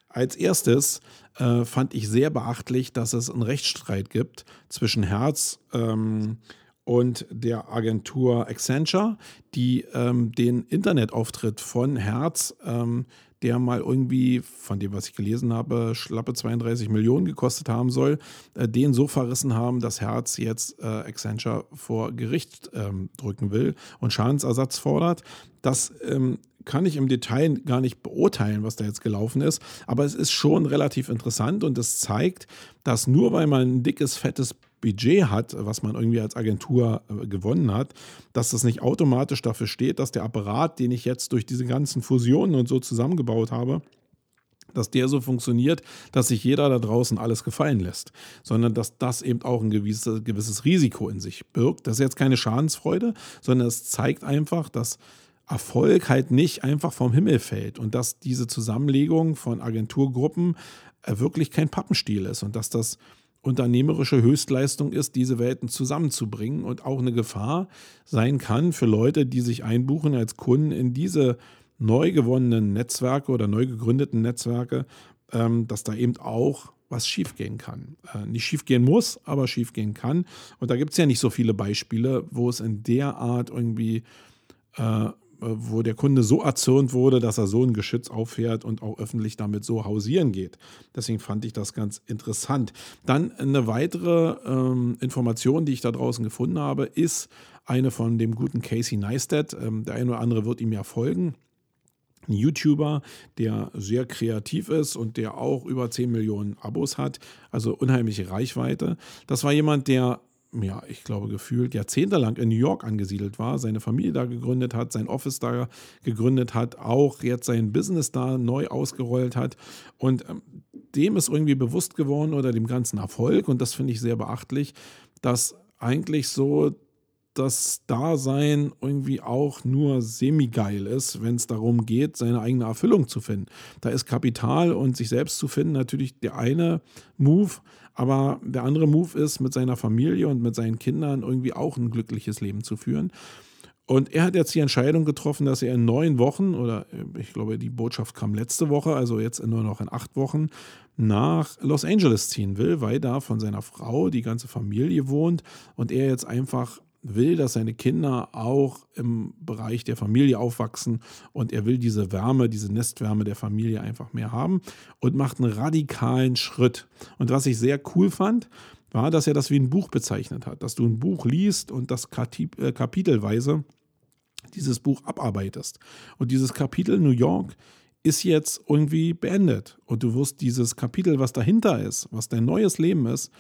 C: Als erstes äh, fand ich sehr beachtlich, dass es einen Rechtsstreit gibt zwischen Herz ähm, und der Agentur Accenture, die ähm, den Internetauftritt von Herz, ähm, der mal irgendwie, von dem, was ich gelesen habe, schlappe 32 Millionen gekostet haben soll, äh, den so verrissen haben, dass Herz jetzt äh, Accenture vor Gericht ähm, drücken will und Schadensersatz fordert. Das ähm, kann ich im Detail gar nicht beurteilen, was da jetzt gelaufen ist, aber es ist schon relativ interessant und es zeigt, dass nur weil man ein dickes, fettes Budget hat, was man irgendwie als Agentur äh, gewonnen hat, dass das nicht automatisch dafür steht, dass der Apparat, den ich jetzt durch diese ganzen Fusionen und so zusammengebaut habe, dass der so funktioniert, dass sich jeder da draußen alles gefallen lässt, sondern dass das eben auch ein gewisses, gewisses Risiko in sich birgt. Das ist jetzt keine Schadensfreude, sondern es zeigt einfach, dass Erfolg halt nicht einfach vom Himmel fällt und dass diese Zusammenlegung von Agenturgruppen äh, wirklich kein Pappenstiel ist und dass das unternehmerische Höchstleistung ist, diese Welten zusammenzubringen und auch eine Gefahr sein kann für Leute, die sich einbuchen als Kunden in diese neu gewonnenen Netzwerke oder neu gegründeten Netzwerke, ähm, dass da eben auch was schiefgehen kann. Äh, nicht schiefgehen muss, aber schiefgehen kann. Und da gibt es ja nicht so viele Beispiele, wo es in der Art irgendwie äh, wo der Kunde so erzürnt wurde, dass er so ein Geschütz auffährt und auch öffentlich damit so hausieren geht. Deswegen fand ich das ganz interessant. Dann eine weitere ähm, Information, die ich da draußen gefunden habe, ist eine von dem guten Casey Neistat. Ähm, der eine oder andere wird ihm ja folgen. Ein YouTuber, der sehr kreativ ist und der auch über 10 Millionen Abos hat, also unheimliche Reichweite. Das war jemand, der ja, ich glaube, gefühlt jahrzehntelang in New York angesiedelt war, seine Familie da gegründet hat, sein Office da gegründet hat, auch jetzt sein Business da neu ausgerollt hat. Und ähm, dem ist irgendwie bewusst geworden oder dem ganzen Erfolg, und das finde ich sehr beachtlich, dass eigentlich so das Dasein irgendwie auch nur semi-geil ist, wenn es darum geht, seine eigene Erfüllung zu finden. Da ist Kapital und sich selbst zu finden natürlich der eine Move, aber der andere Move ist, mit seiner Familie und mit seinen Kindern irgendwie auch ein glückliches Leben zu führen. Und er hat jetzt die Entscheidung getroffen, dass er in neun Wochen, oder äh, ich glaube, die Botschaft kam letzte Woche, also jetzt nur noch in acht Wochen, nach Los Angeles ziehen will, weil da von seiner Frau die ganze Familie wohnt und er jetzt einfach will, dass seine Kinder auch im Bereich der Familie aufwachsen und er will diese Wärme, diese Nestwärme der Familie einfach mehr haben und macht einen radikalen Schritt. Und was ich sehr cool fand, war, dass er das wie ein Buch bezeichnet hat, dass du ein Buch liest und das äh, kapitelweise dieses Buch abarbeitest. Und dieses Kapitel New York ist jetzt irgendwie beendet und du wirst dieses Kapitel, was dahinter ist, was dein neues Leben ist,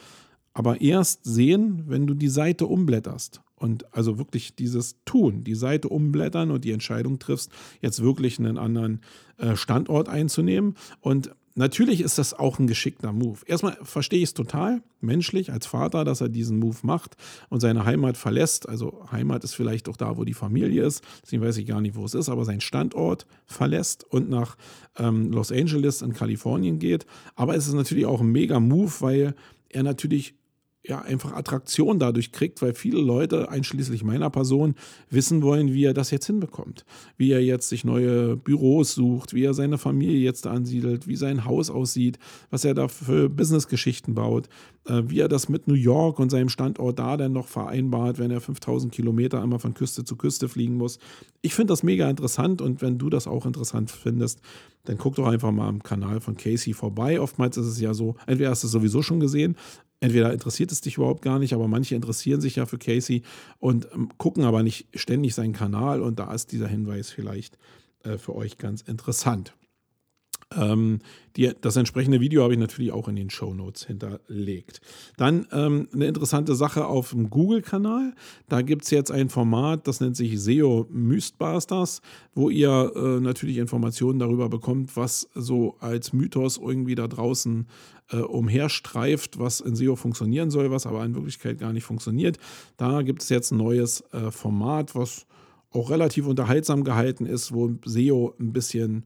C: aber erst sehen, wenn du die Seite umblätterst Und also wirklich dieses Tun, die Seite umblättern und die Entscheidung triffst, jetzt wirklich einen anderen äh, Standort einzunehmen. Und natürlich ist das auch ein geschickter Move. Erstmal verstehe ich es total, menschlich, als Vater, dass er diesen Move macht und seine Heimat verlässt. Also Heimat ist vielleicht auch da, wo die Familie ist. Deswegen weiß ich gar nicht, wo es ist, aber seinen Standort verlässt und nach ähm, Los Angeles in Kalifornien geht. Aber es ist natürlich auch ein mega Move, weil er natürlich ja, einfach Attraktion dadurch kriegt, weil viele Leute, einschließlich meiner Person, wissen wollen, wie er das jetzt hinbekommt. Wie er jetzt sich neue Büros sucht, wie er seine Familie jetzt ansiedelt, wie sein Haus aussieht, was er da für Businessgeschichten baut, äh, wie er das mit New York und seinem Standort da dann noch vereinbart, wenn er 5000 Kilometer einmal von Küste zu Küste fliegen muss. Ich finde das mega interessant und wenn du das auch interessant findest, dann guck doch einfach mal am Kanal von Casey vorbei. Oftmals ist es ja so, entweder hast du es sowieso schon gesehen entweder interessiert es dich überhaupt gar nicht, aber manche interessieren sich ja für Casey und ähm, gucken aber nicht ständig seinen Kanal und da ist dieser Hinweis vielleicht äh, für euch ganz interessant. Ähm, die, das entsprechende Video habe ich natürlich auch in den Show Notes hinterlegt. Dann ähm, eine interessante Sache auf dem Google-Kanal. Da gibt es jetzt ein Format, das nennt sich SEO Mythbusters, wo ihr äh, natürlich Informationen darüber bekommt, was so als Mythos irgendwie da draußen äh, umherstreift, was in SEO funktionieren soll, was aber in Wirklichkeit gar nicht funktioniert. Da gibt es jetzt ein neues äh, Format, was auch relativ unterhaltsam gehalten ist, wo SEO ein bisschen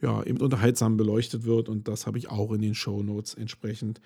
C: ja, eben unterhaltsam beleuchtet wird. Und das habe ich auch in den Show Notes entsprechend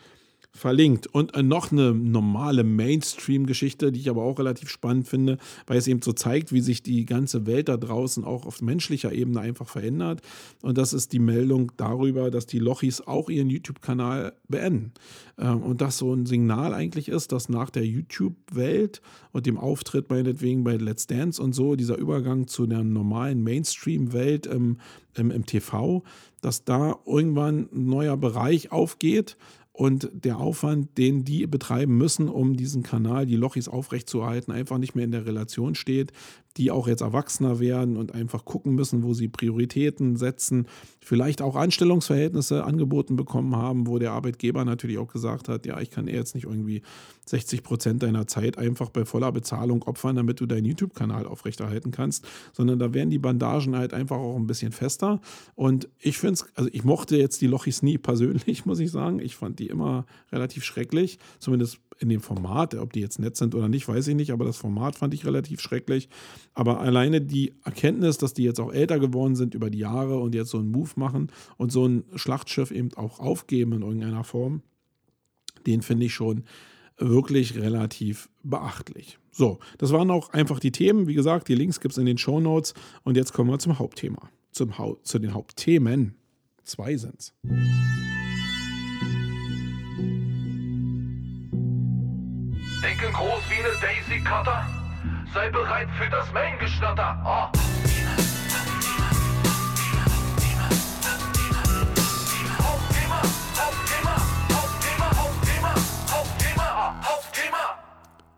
C: verlinkt. Und äh, noch eine normale Mainstream-Geschichte, die ich aber auch relativ spannend finde, weil es eben so zeigt, wie sich die ganze Welt da draußen auch auf menschlicher Ebene einfach verändert. Und das ist die Meldung darüber, dass die Lochis auch ihren YouTube-Kanal beenden. Ähm, und das so ein Signal eigentlich ist, dass nach der YouTube-Welt und dem Auftritt meinetwegen bei Let's Dance und so, dieser Übergang zu der normalen Mainstream-Welt im, im, im TV, dass da irgendwann ein neuer Bereich aufgeht und der Aufwand, den die betreiben müssen, um diesen Kanal, die Lochis aufrechtzuerhalten, einfach nicht mehr in der Relation steht die auch jetzt erwachsener werden und einfach gucken müssen, wo sie Prioritäten setzen, vielleicht auch Anstellungsverhältnisse angeboten bekommen haben, wo der Arbeitgeber natürlich auch gesagt hat, ja, ich kann jetzt nicht irgendwie 60 Prozent deiner Zeit einfach bei voller Bezahlung opfern, damit du deinen YouTube-Kanal aufrechterhalten kannst, sondern da werden die Bandagen halt einfach auch ein bisschen fester. Und ich finde es, also ich mochte jetzt die Lochis nie persönlich, muss ich sagen. Ich fand die immer relativ schrecklich, zumindest in dem Format, ob die jetzt nett sind oder nicht, weiß ich nicht, aber das Format fand ich relativ schrecklich. Aber alleine die Erkenntnis, dass die jetzt auch älter geworden sind über die Jahre und jetzt so einen Move machen und so ein Schlachtschiff eben auch aufgeben in irgendeiner Form, den finde ich schon wirklich relativ beachtlich. So, das waren auch einfach die Themen. Wie gesagt, die Links gibt es in den Show Notes. Und jetzt kommen wir zum Hauptthema. Zum ha zu den Hauptthemen. Zwei sind
F: groß wie eine Daisy Cutter. Sei bereit für das Main-Geschnatter. Oh.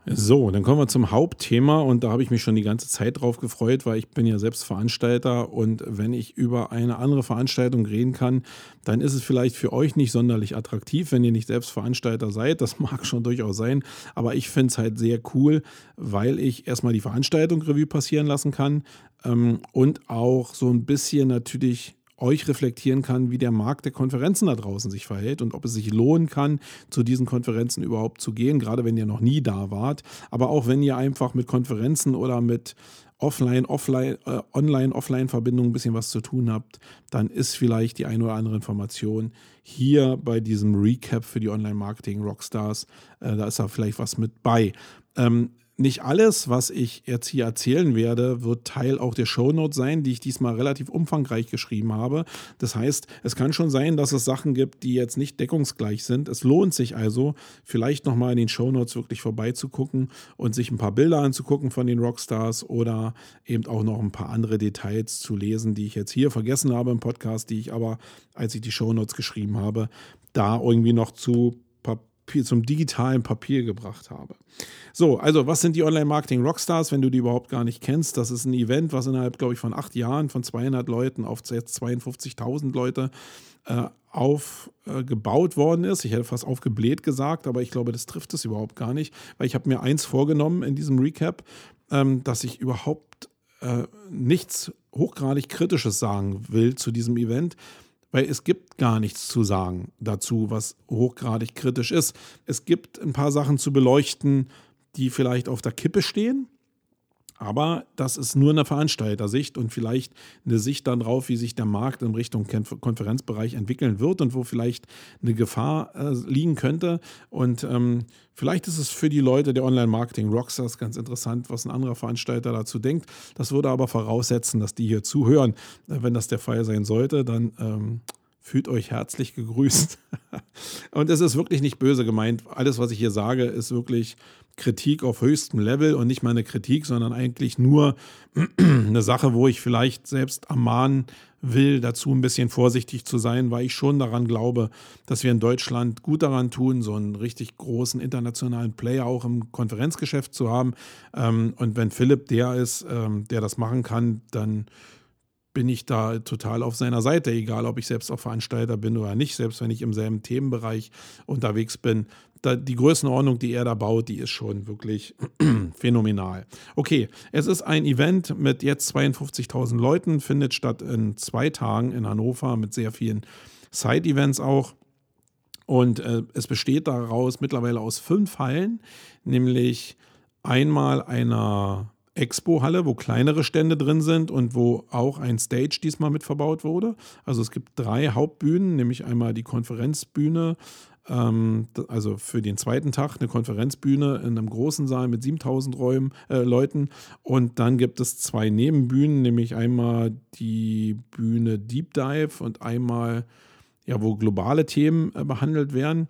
C: So, dann kommen wir zum Hauptthema und da habe ich mich schon die ganze Zeit drauf gefreut, weil ich bin ja selbst Veranstalter und wenn ich über eine andere Veranstaltung reden kann, dann ist es vielleicht für euch nicht sonderlich attraktiv, wenn ihr nicht selbst Veranstalter seid. Das mag schon durchaus sein, aber ich finde es halt sehr cool, weil ich erstmal die Veranstaltung Revue passieren lassen kann ähm, und auch so ein bisschen natürlich euch reflektieren kann, wie der Markt der Konferenzen da draußen sich verhält und ob es sich lohnen kann, zu diesen Konferenzen überhaupt zu gehen, gerade wenn ihr noch nie da wart. Aber auch wenn ihr einfach mit Konferenzen oder mit Offline, Offline, äh, Online, Offline-Verbindungen ein bisschen was zu tun habt, dann ist vielleicht die eine oder andere Information hier bei diesem Recap für die Online-Marketing-Rockstars, äh, da ist da vielleicht was mit bei. Ähm, nicht alles, was ich jetzt hier erzählen werde, wird Teil auch der Shownote sein, die ich diesmal relativ umfangreich geschrieben habe. Das heißt, es kann schon sein, dass es Sachen gibt, die jetzt nicht deckungsgleich sind. Es lohnt sich also, vielleicht nochmal in den Shownotes wirklich vorbeizugucken und sich ein paar Bilder anzugucken von den Rockstars oder eben auch noch ein paar andere Details zu lesen, die ich jetzt hier vergessen habe im Podcast, die ich aber, als ich die Shownotes geschrieben habe, da irgendwie noch zu Papier, zum digitalen Papier gebracht habe. So, also was sind die Online-Marketing-Rockstars, wenn du die überhaupt gar nicht kennst? Das ist ein Event, was innerhalb, glaube ich, von acht Jahren von 200 Leuten auf jetzt 52.000 Leute äh, aufgebaut äh, worden ist. Ich hätte fast aufgebläht gesagt, aber ich glaube, das trifft es überhaupt gar nicht, weil ich habe mir eins vorgenommen in diesem Recap, ähm, dass ich überhaupt äh, nichts hochgradig Kritisches sagen will zu diesem Event, weil es gibt gar nichts zu sagen dazu, was hochgradig kritisch ist. Es gibt ein paar Sachen zu beleuchten, die vielleicht auf der Kippe stehen. Aber das ist nur eine Veranstaltersicht und vielleicht eine Sicht dann drauf, wie sich der Markt in Richtung Konferenzbereich entwickeln wird und wo vielleicht eine Gefahr äh, liegen könnte. Und ähm, vielleicht ist es für die Leute der Online-Marketing-Rockstars ganz interessant, was ein anderer Veranstalter dazu denkt. Das würde aber voraussetzen, dass die hier zuhören. Äh, wenn das der Fall sein sollte, dann ähm, fühlt euch herzlich gegrüßt. und es ist wirklich nicht böse gemeint. Alles, was ich hier sage, ist wirklich Kritik auf höchstem Level und nicht mal eine Kritik, sondern eigentlich nur eine Sache, wo ich vielleicht selbst ermahnen will, dazu ein bisschen vorsichtig zu sein, weil ich schon daran glaube, dass wir in Deutschland gut daran tun, so einen richtig großen internationalen Player auch im Konferenzgeschäft zu haben. Ähm, und wenn Philipp der ist, ähm, der das machen kann, dann bin ich da total auf seiner Seite, egal ob ich selbst auch Veranstalter bin oder nicht, selbst wenn ich im selben Themenbereich unterwegs bin da, die Größenordnung, die er da baut, die ist schon wirklich phänomenal. Okay, es ist ein Event mit jetzt 52.000 Leuten, findet statt in zwei Tagen in Hannover mit sehr vielen Side-Events auch. Und äh, es besteht daraus mittlerweile aus fünf Hallen, nämlich einmal einer Expo-Halle, wo kleinere Stände drin sind und wo auch ein Stage diesmal mit verbaut wurde. Also es gibt drei Hauptbühnen, nämlich einmal die Konferenzbühne, ähm, also für den zweiten Tag eine Konferenzbühne in einem großen Saal mit 7000 Räumen, äh, Leuten. Und dann gibt es zwei Nebenbühnen, nämlich einmal die Bühne Deep Dive und einmal, ja, wo globale Themen äh, behandelt werden.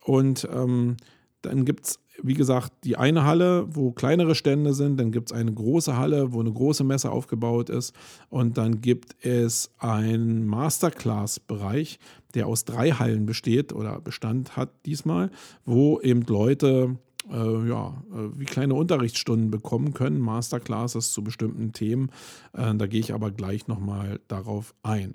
C: Und ähm, dann gibt es wie gesagt, die eine Halle, wo kleinere Stände sind, dann gibt es eine große Halle, wo eine große Messe aufgebaut ist und dann gibt es einen Masterclass-Bereich, der aus drei Hallen besteht oder Bestand hat diesmal, wo eben Leute äh, ja, äh, wie kleine Unterrichtsstunden bekommen können, Masterclasses zu bestimmten Themen. Äh, da gehe ich aber gleich nochmal darauf ein.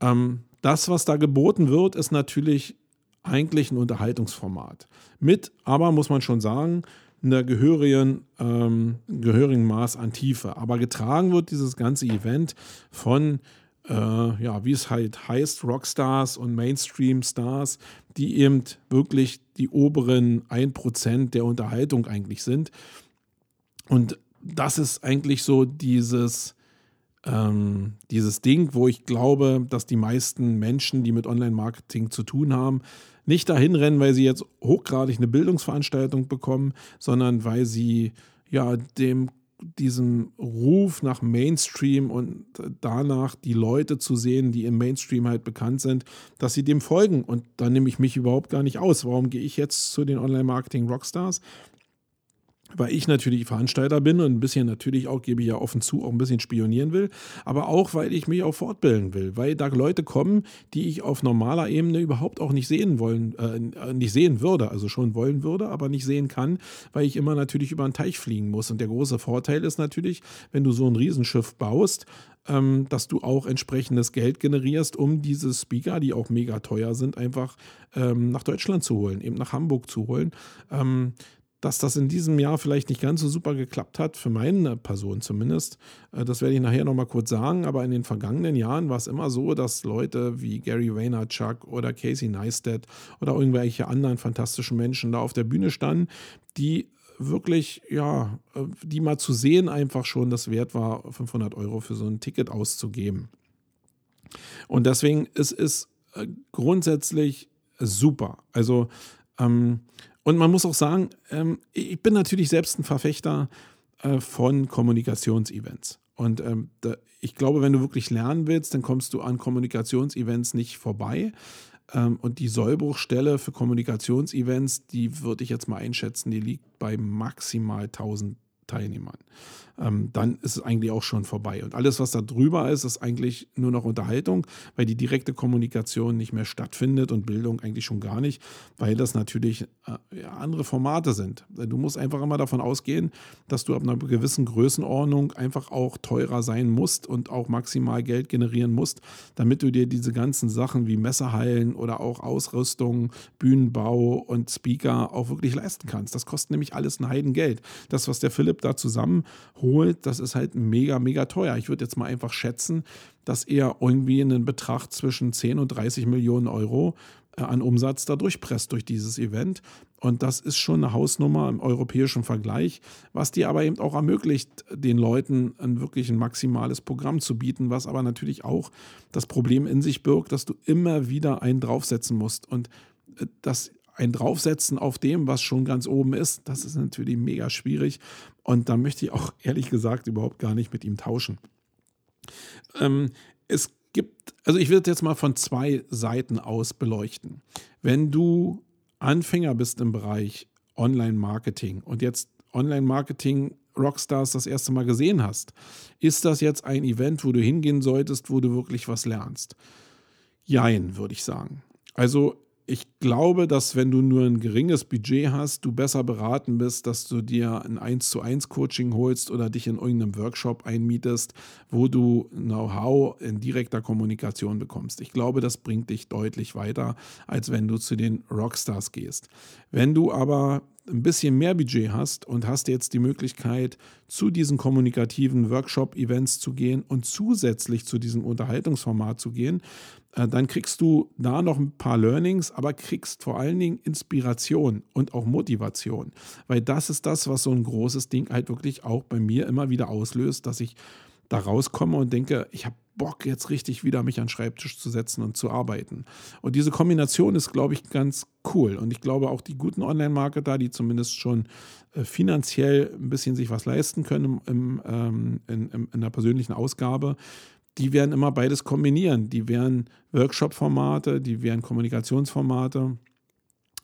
C: Ähm, das, was da geboten wird, ist natürlich eigentlich ein Unterhaltungsformat. Mit, aber muss man schon sagen, einer gehörigen, ähm, gehörigen Maß an Tiefe. Aber getragen wird dieses ganze Event von, äh, ja, wie es halt heißt, Rockstars und Mainstream-Stars, die eben wirklich die oberen 1% der Unterhaltung eigentlich sind. Und das ist eigentlich so dieses, ähm, dieses Ding, wo ich glaube, dass die meisten Menschen, die mit Online-Marketing zu tun haben, nicht dahin rennen, weil sie jetzt hochgradig eine Bildungsveranstaltung bekommen, sondern weil sie ja dem diesem Ruf nach Mainstream und danach die Leute zu sehen, die im Mainstream halt bekannt sind, dass sie dem folgen. Und da nehme ich mich überhaupt gar nicht aus. Warum gehe ich jetzt zu den Online-Marketing-Rockstars? Weil ich natürlich Veranstalter bin und ein bisschen natürlich auch, gebe ich ja offen zu, auch ein bisschen spionieren will, aber auch, weil ich mich auch fortbilden will, weil da Leute kommen, die ich auf normaler Ebene überhaupt auch nicht sehen wollen, äh, nicht sehen würde, also schon wollen würde, aber nicht sehen kann, weil ich immer natürlich über einen Teich fliegen muss. Und der große Vorteil ist natürlich, wenn du so ein Riesenschiff baust, ähm, dass du auch entsprechendes Geld generierst, um diese Speaker, die auch mega teuer sind, einfach ähm, nach Deutschland zu holen, eben nach Hamburg zu holen. Ähm, dass das in diesem Jahr vielleicht nicht ganz so super geklappt hat, für meine Person zumindest. Äh, das werde ich nachher nochmal kurz sagen, aber in den vergangenen Jahren war es immer so, dass Leute wie Gary Vaynerchuk oder Casey Neistat oder irgendwelche anderen fantastischen Menschen da auf der Bühne standen, die wirklich, ja, äh, die mal zu sehen einfach schon das wert war, 500 Euro für so ein Ticket auszugeben. Und deswegen ist es äh, grundsätzlich super. Also, ähm, und man muss auch sagen, ähm, ich bin natürlich selbst ein Verfechter äh, von Kommunikationsevents. Und ähm, ich glaube, wenn du wirklich lernen willst, dann kommst du an Kommunikationsevents nicht vorbei. Ähm, und die Sollbruchstelle für Kommunikationsevents, die würde ich jetzt mal einschätzen, die liegt bei maximal 1000 Teilnehmern. Ähm, dann ist es eigentlich auch schon vorbei. Und alles, was da drüber ist, ist eigentlich nur noch Unterhaltung, weil die direkte Kommunikation nicht mehr stattfindet und Bildung eigentlich schon gar nicht, weil das natürlich äh, ja, andere Formate sind. Du musst einfach immer davon ausgehen, dass du ab einer gewissen Größenordnung einfach auch teurer sein musst und auch maximal Geld generieren musst, damit du dir diese ganzen Sachen wie Messerhallen oder auch Ausrüstung, Bühnenbau und Speaker auch wirklich leisten kannst. Das kostet nämlich alles ein Heidengeld. Das, was der Philipp da zusammenholt, das ist halt mega, mega teuer. Ich würde jetzt mal einfach schätzen, dass er irgendwie einen Betrag zwischen 10 und 30 Millionen Euro äh, an Umsatz da durchpresst durch dieses Event. Und das ist schon eine Hausnummer im europäischen Vergleich, was dir aber eben auch ermöglicht, den Leuten ein wirklich ein maximales Programm zu bieten, was aber natürlich auch das Problem in sich birgt, dass du immer wieder einen draufsetzen musst. Und äh, das ein Draufsetzen auf dem, was schon ganz oben ist, das ist natürlich mega schwierig. Und da möchte ich auch ehrlich gesagt überhaupt gar nicht mit ihm tauschen. Ähm, es gibt, also ich würde jetzt mal von zwei Seiten aus beleuchten. Wenn du Anfänger bist im Bereich Online-Marketing und jetzt Online-Marketing Rockstars das erste Mal gesehen hast, ist das jetzt ein Event, wo du hingehen solltest, wo du wirklich was lernst? Jein, würde ich sagen. Also ich glaube, dass wenn du nur ein geringes Budget hast, du besser beraten bist, dass du dir ein 1 zu 1 Coaching holst oder dich in irgendeinem Workshop einmietest, wo du Know-how in direkter Kommunikation bekommst. Ich glaube, das bringt dich deutlich weiter, als wenn du zu den Rockstars gehst. Wenn du aber ein bisschen mehr Budget hast und hast jetzt die Möglichkeit, zu diesen kommunikativen Workshop-Events zu gehen und zusätzlich zu diesem Unterhaltungsformat zu gehen, dann kriegst du da noch ein paar Learnings, aber kriegst vor allen Dingen Inspiration und auch Motivation. Weil das ist das, was so ein großes Ding halt wirklich auch bei mir immer wieder auslöst, dass ich da rauskomme und denke, ich habe Bock, jetzt richtig wieder mich an den Schreibtisch zu setzen und zu arbeiten. Und diese Kombination ist, glaube ich, ganz cool. Und ich glaube auch die guten Online-Marketer, die zumindest schon äh, finanziell ein bisschen sich was leisten können im, ähm, in, in, in der persönlichen Ausgabe, die werden immer beides kombinieren. Die werden Workshop-Formate, die werden Kommunikationsformate,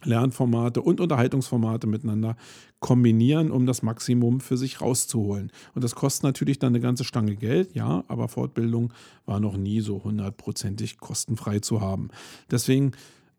C: Lernformate und Unterhaltungsformate miteinander kombinieren, um das Maximum für sich rauszuholen. Und das kostet natürlich dann eine ganze Stange Geld, ja, aber Fortbildung war noch nie so hundertprozentig kostenfrei zu haben. Deswegen,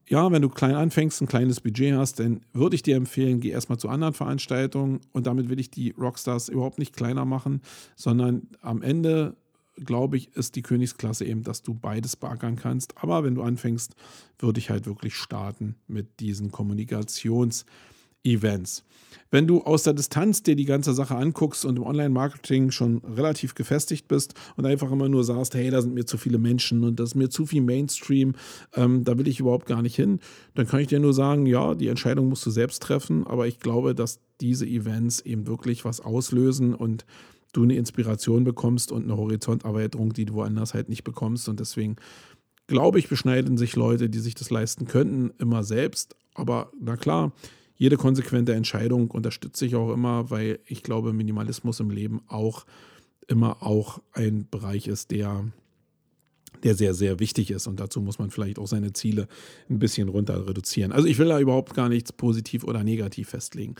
C: ja, wenn du klein anfängst, ein kleines Budget hast, dann würde ich dir empfehlen, geh erstmal zu anderen Veranstaltungen und damit will ich die Rockstars überhaupt nicht kleiner machen, sondern am Ende glaube ich, ist die Königsklasse eben, dass du beides beackern kannst. Aber wenn du anfängst, würde ich halt wirklich starten mit diesen Kommunikations-Events. Wenn du aus der Distanz dir die ganze Sache anguckst und im Online-Marketing schon relativ gefestigt bist und einfach immer nur sagst, hey, da sind mir zu viele Menschen und das ist mir zu viel Mainstream, ähm, da will ich überhaupt gar nicht hin, dann kann ich dir nur sagen, ja, die Entscheidung musst du selbst treffen, aber ich glaube, dass diese Events eben wirklich was auslösen und du eine Inspiration bekommst und eine Horizonterweiterung, die du woanders halt nicht bekommst. Und deswegen glaube ich, beschneiden sich Leute, die sich das leisten könnten, immer selbst. Aber na klar, jede konsequente Entscheidung unterstütze ich auch immer, weil ich glaube, Minimalismus im Leben auch immer auch ein Bereich ist, der der sehr, sehr wichtig ist. Und dazu muss man vielleicht auch seine Ziele ein bisschen runter reduzieren. Also ich will da überhaupt gar nichts positiv oder negativ festlegen.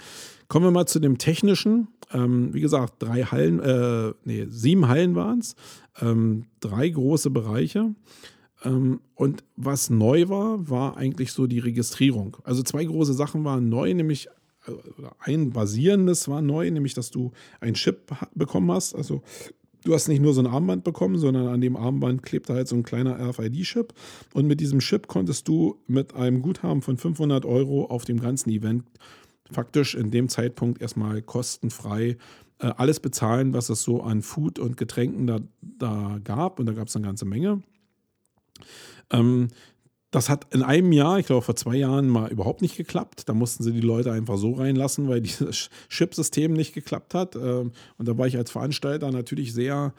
C: Kommen wir mal zu dem Technischen. Ähm, wie gesagt, drei Hallen, äh, nee, sieben Hallen waren es, ähm, drei große Bereiche. Ähm, und was neu war, war eigentlich so die Registrierung. Also zwei große Sachen waren neu, nämlich äh, ein basierendes war neu, nämlich dass du ein Chip bekommen hast. Also du hast nicht nur so ein Armband bekommen, sondern an dem Armband klebte halt so ein kleiner RFID-Chip. Und mit diesem Chip konntest du mit einem Guthaben von 500 Euro auf dem ganzen Event faktisch in dem Zeitpunkt erstmal kostenfrei äh, alles bezahlen, was es so an Food und Getränken da, da gab. Und da gab es eine ganze Menge. Ähm, das hat in einem Jahr, ich glaube vor zwei Jahren, mal überhaupt nicht geklappt. Da mussten sie die Leute einfach so reinlassen, weil dieses Chip-System nicht geklappt hat. Ähm, und da war ich als Veranstalter natürlich sehr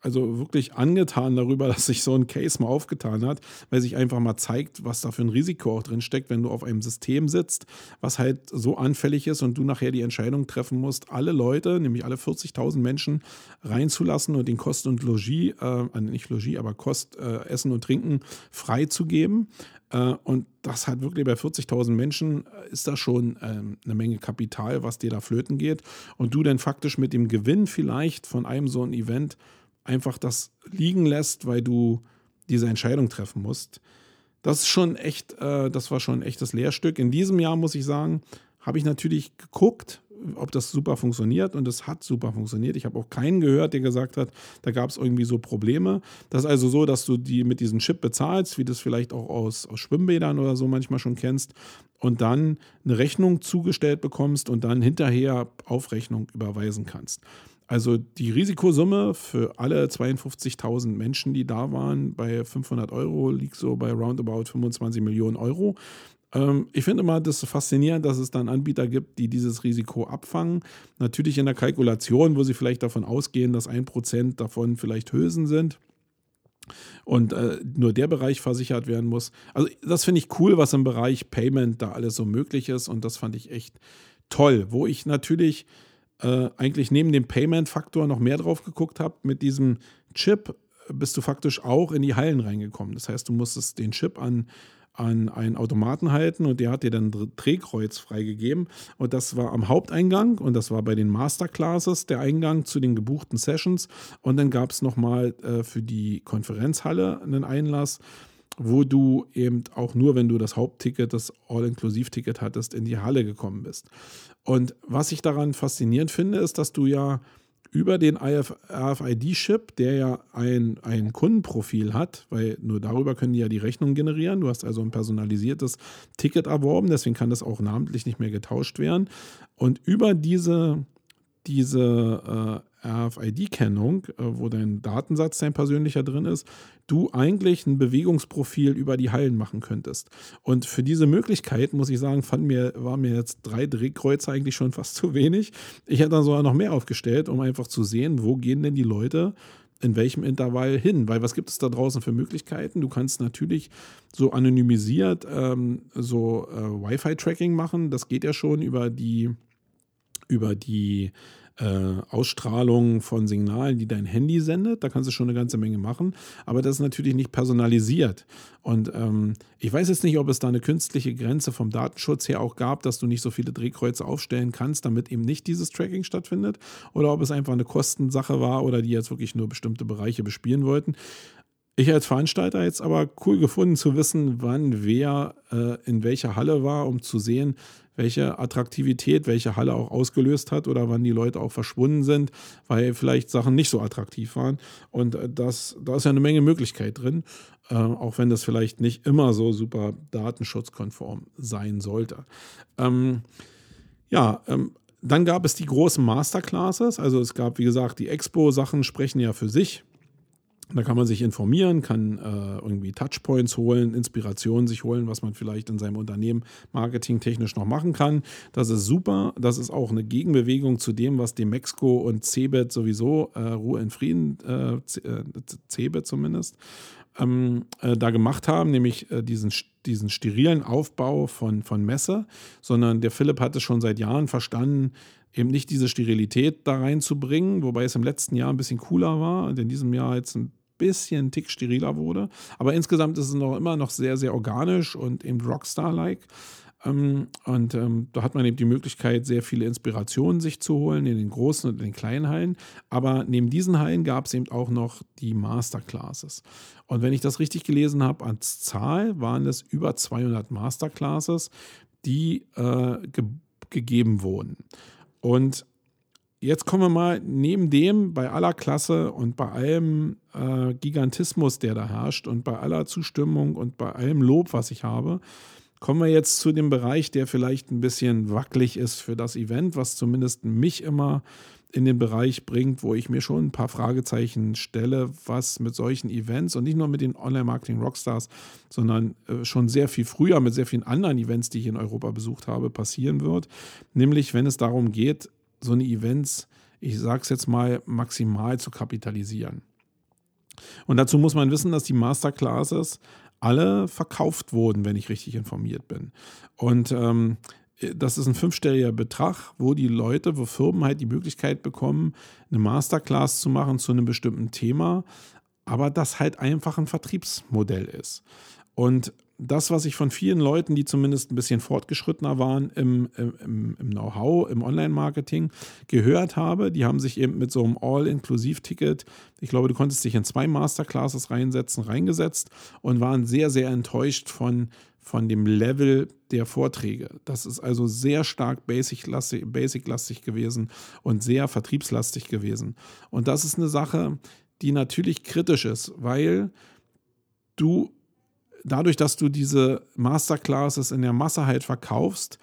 C: also wirklich angetan darüber, dass sich so ein Case mal aufgetan hat, weil sich einfach mal zeigt, was da für ein Risiko auch drin steckt, wenn du auf einem System sitzt, was halt so anfällig ist und du nachher die Entscheidung treffen musst, alle Leute, nämlich alle 40.000 Menschen reinzulassen und den Kost und Logis, äh, nicht Logis, aber Kost, äh, Essen und Trinken freizugeben. Äh, und das hat wirklich bei 40.000 Menschen äh, ist das schon ähm, eine Menge Kapital, was dir da flöten geht. Und du dann faktisch mit dem Gewinn vielleicht von einem so einem Event einfach das liegen lässt, weil du diese Entscheidung treffen musst. Das ist schon echt, äh, das war schon ein echtes Lehrstück. In diesem Jahr muss ich sagen, habe ich natürlich geguckt, ob das super funktioniert und es hat super funktioniert. Ich habe auch keinen gehört, der gesagt hat, da gab es irgendwie so Probleme. Das ist also so, dass du die mit diesem Chip bezahlst, wie du es vielleicht auch aus, aus Schwimmbädern oder so manchmal schon kennst, und dann eine Rechnung zugestellt bekommst und dann hinterher auf Rechnung überweisen kannst. Also die Risikosumme für alle 52.000 Menschen, die da waren, bei 500 Euro liegt so bei roundabout 25 Millionen Euro. Ähm, ich finde immer das faszinierend, dass es dann Anbieter gibt, die dieses Risiko abfangen. Natürlich in der Kalkulation, wo sie vielleicht davon ausgehen, dass ein Prozent davon vielleicht Hülsen sind und äh, nur der Bereich versichert werden muss. Also das finde ich cool, was im Bereich Payment da alles so möglich ist und das fand ich echt toll, wo ich natürlich äh, eigentlich neben dem Payment-Faktor noch mehr drauf geguckt habe. Mit diesem Chip bist du faktisch auch in die Hallen reingekommen. Das heißt, du musstest den Chip an, an einen Automaten halten und der hat dir dann Drehkreuz freigegeben. Und das war am Haupteingang und das war bei den Masterclasses der Eingang zu den gebuchten Sessions. Und dann gab es nochmal äh, für die Konferenzhalle einen Einlass wo du eben auch nur, wenn du das Hauptticket, das All-Inklusiv-Ticket hattest, in die Halle gekommen bist. Und was ich daran faszinierend finde, ist, dass du ja über den RFID-Chip, der ja ein, ein Kundenprofil hat, weil nur darüber können die ja die Rechnung generieren. Du hast also ein personalisiertes Ticket erworben, deswegen kann das auch namentlich nicht mehr getauscht werden. Und über diese, diese äh, RFID-Kennung, äh, wo dein Datensatz, dein persönlicher drin ist, du eigentlich ein Bewegungsprofil über die Hallen machen könntest. Und für diese Möglichkeit, muss ich sagen, fand mir, war mir jetzt drei Drehkreuze eigentlich schon fast zu wenig. Ich hätte dann sogar noch mehr aufgestellt, um einfach zu sehen, wo gehen denn die Leute in welchem Intervall hin. Weil was gibt es da draußen für Möglichkeiten? Du kannst natürlich so anonymisiert ähm, so äh, Wi-Fi-Tracking machen. Das geht ja schon über die über die äh, Ausstrahlung von Signalen, die dein Handy sendet. Da kannst du schon eine ganze Menge machen. Aber das ist natürlich nicht personalisiert. Und ähm, ich weiß jetzt nicht, ob es da eine künstliche Grenze vom Datenschutz her auch gab, dass du nicht so viele Drehkreuze aufstellen kannst, damit eben nicht dieses Tracking stattfindet. Oder ob es einfach eine Kostensache war oder die jetzt wirklich nur bestimmte Bereiche bespielen wollten. Ich als Veranstalter jetzt aber cool gefunden zu wissen, wann wer äh, in welcher Halle war, um zu sehen, welche Attraktivität welche Halle auch ausgelöst hat oder wann die Leute auch verschwunden sind, weil vielleicht Sachen nicht so attraktiv waren. Und äh, das, da ist ja eine Menge Möglichkeit drin, äh, auch wenn das vielleicht nicht immer so super datenschutzkonform sein sollte. Ähm, ja, ähm, dann gab es die großen Masterclasses. Also es gab, wie gesagt, die Expo-Sachen sprechen ja für sich. Da kann man sich informieren, kann äh, irgendwie Touchpoints holen, Inspirationen sich holen, was man vielleicht in seinem Unternehmen marketingtechnisch noch machen kann. Das ist super. Das ist auch eine Gegenbewegung zu dem, was Demexco und Cebet sowieso, äh, Ruhe in Frieden, äh, äh Cebet zumindest, ähm, äh, da gemacht haben, nämlich äh, diesen, diesen sterilen Aufbau von, von Messe, sondern der Philipp hat es schon seit Jahren verstanden, eben nicht diese Sterilität da reinzubringen, wobei es im letzten Jahr ein bisschen cooler war und in diesem Jahr jetzt ein bisschen Tick steriler wurde. Aber insgesamt ist es noch immer noch sehr, sehr organisch und eben Rockstar-like. Ähm, und ähm, da hat man eben die Möglichkeit, sehr viele Inspirationen sich zu holen in den großen und in den kleinen Hallen. Aber neben diesen Hallen gab es eben auch noch die Masterclasses. Und wenn ich das richtig gelesen habe, als Zahl waren es über 200 Masterclasses, die äh, ge gegeben wurden. Und jetzt kommen wir mal neben dem bei aller Klasse und bei allem äh, Gigantismus, der da herrscht und bei aller Zustimmung und bei allem Lob, was ich habe, kommen wir jetzt zu dem Bereich, der vielleicht ein bisschen wackelig ist für das Event, was zumindest mich immer in den Bereich bringt, wo ich mir schon ein paar Fragezeichen stelle, was mit solchen Events und nicht nur mit den Online-Marketing-Rockstars, sondern äh, schon sehr viel früher mit sehr vielen anderen Events, die ich in Europa besucht habe, passieren wird. Nämlich, wenn es darum geht, so eine Events, ich sage es jetzt mal, maximal zu kapitalisieren. Und dazu muss man wissen, dass die Masterclasses alle verkauft wurden, wenn ich richtig informiert bin. Und ähm, das ist ein fünfstelliger Betrag, wo die Leute, wo Firmen halt die Möglichkeit bekommen, eine Masterclass zu machen zu einem bestimmten Thema, aber das halt einfach ein Vertriebsmodell ist. Und das, was ich von vielen Leuten, die zumindest ein bisschen fortgeschrittener waren im, im, im Know-how, im Online-Marketing, gehört habe, die haben sich eben mit so einem All-Inklusiv-Ticket, ich glaube, du konntest dich in zwei Masterclasses reinsetzen, reingesetzt und waren sehr, sehr enttäuscht von, von dem Level der Vorträge. Das ist also sehr stark basic-lastig basic gewesen und sehr vertriebslastig gewesen. Und das ist eine Sache, die natürlich kritisch ist, weil du dadurch, dass du diese Masterclasses in der Masse halt verkaufst,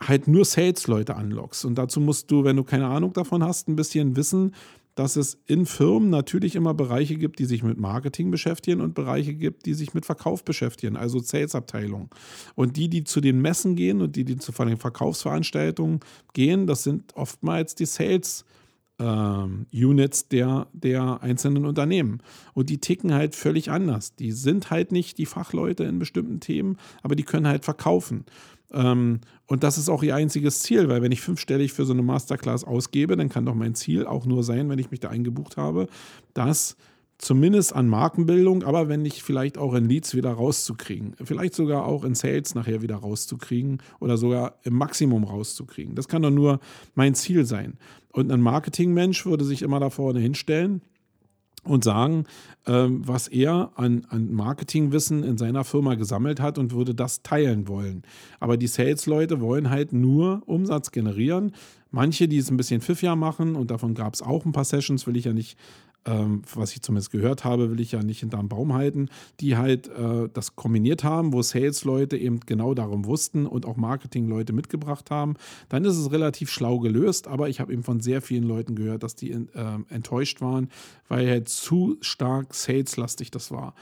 C: halt nur Sales-Leute anlockst. Und dazu musst du, wenn du keine Ahnung davon hast, ein bisschen wissen, dass es in Firmen natürlich immer Bereiche gibt, die sich mit Marketing beschäftigen und Bereiche gibt, die sich mit Verkauf beschäftigen, also Sales-Abteilungen. Und die, die zu den Messen gehen und die, die zu den Verkaufsveranstaltungen gehen, das sind oftmals die Sales- ähm, Units der, der einzelnen Unternehmen. Und die ticken halt völlig anders. Die sind halt nicht die Fachleute in bestimmten Themen, aber die können halt verkaufen. Ähm, und das ist auch ihr einziges Ziel, weil wenn ich fünfstellig für so eine Masterclass ausgebe, dann kann doch mein Ziel auch nur sein, wenn ich mich da eingebucht habe, dass zumindest an Markenbildung, aber wenn nicht vielleicht auch in Leads wieder rauszukriegen. Vielleicht sogar auch in Sales nachher wieder rauszukriegen oder sogar im Maximum rauszukriegen. Das kann doch nur mein Ziel sein. Und ein Marketingmensch würde sich immer da vorne hinstellen und sagen, ähm, was er an, an Marketingwissen in seiner Firma gesammelt hat und würde das teilen wollen. Aber die Sales-Leute wollen halt nur Umsatz generieren. Manche, die es ein bisschen pfiffiger machen, und davon gab es auch ein paar Sessions, will ich ja nicht ähm, was ich zumindest gehört habe, will ich ja nicht hinterm Baum halten, die halt äh, das kombiniert haben, wo Sales-Leute eben genau darum wussten und auch Marketing-Leute mitgebracht haben, dann ist es relativ schlau gelöst, aber ich habe eben von sehr vielen Leuten gehört, dass die äh, enttäuscht waren, weil halt zu stark saleslastig das war.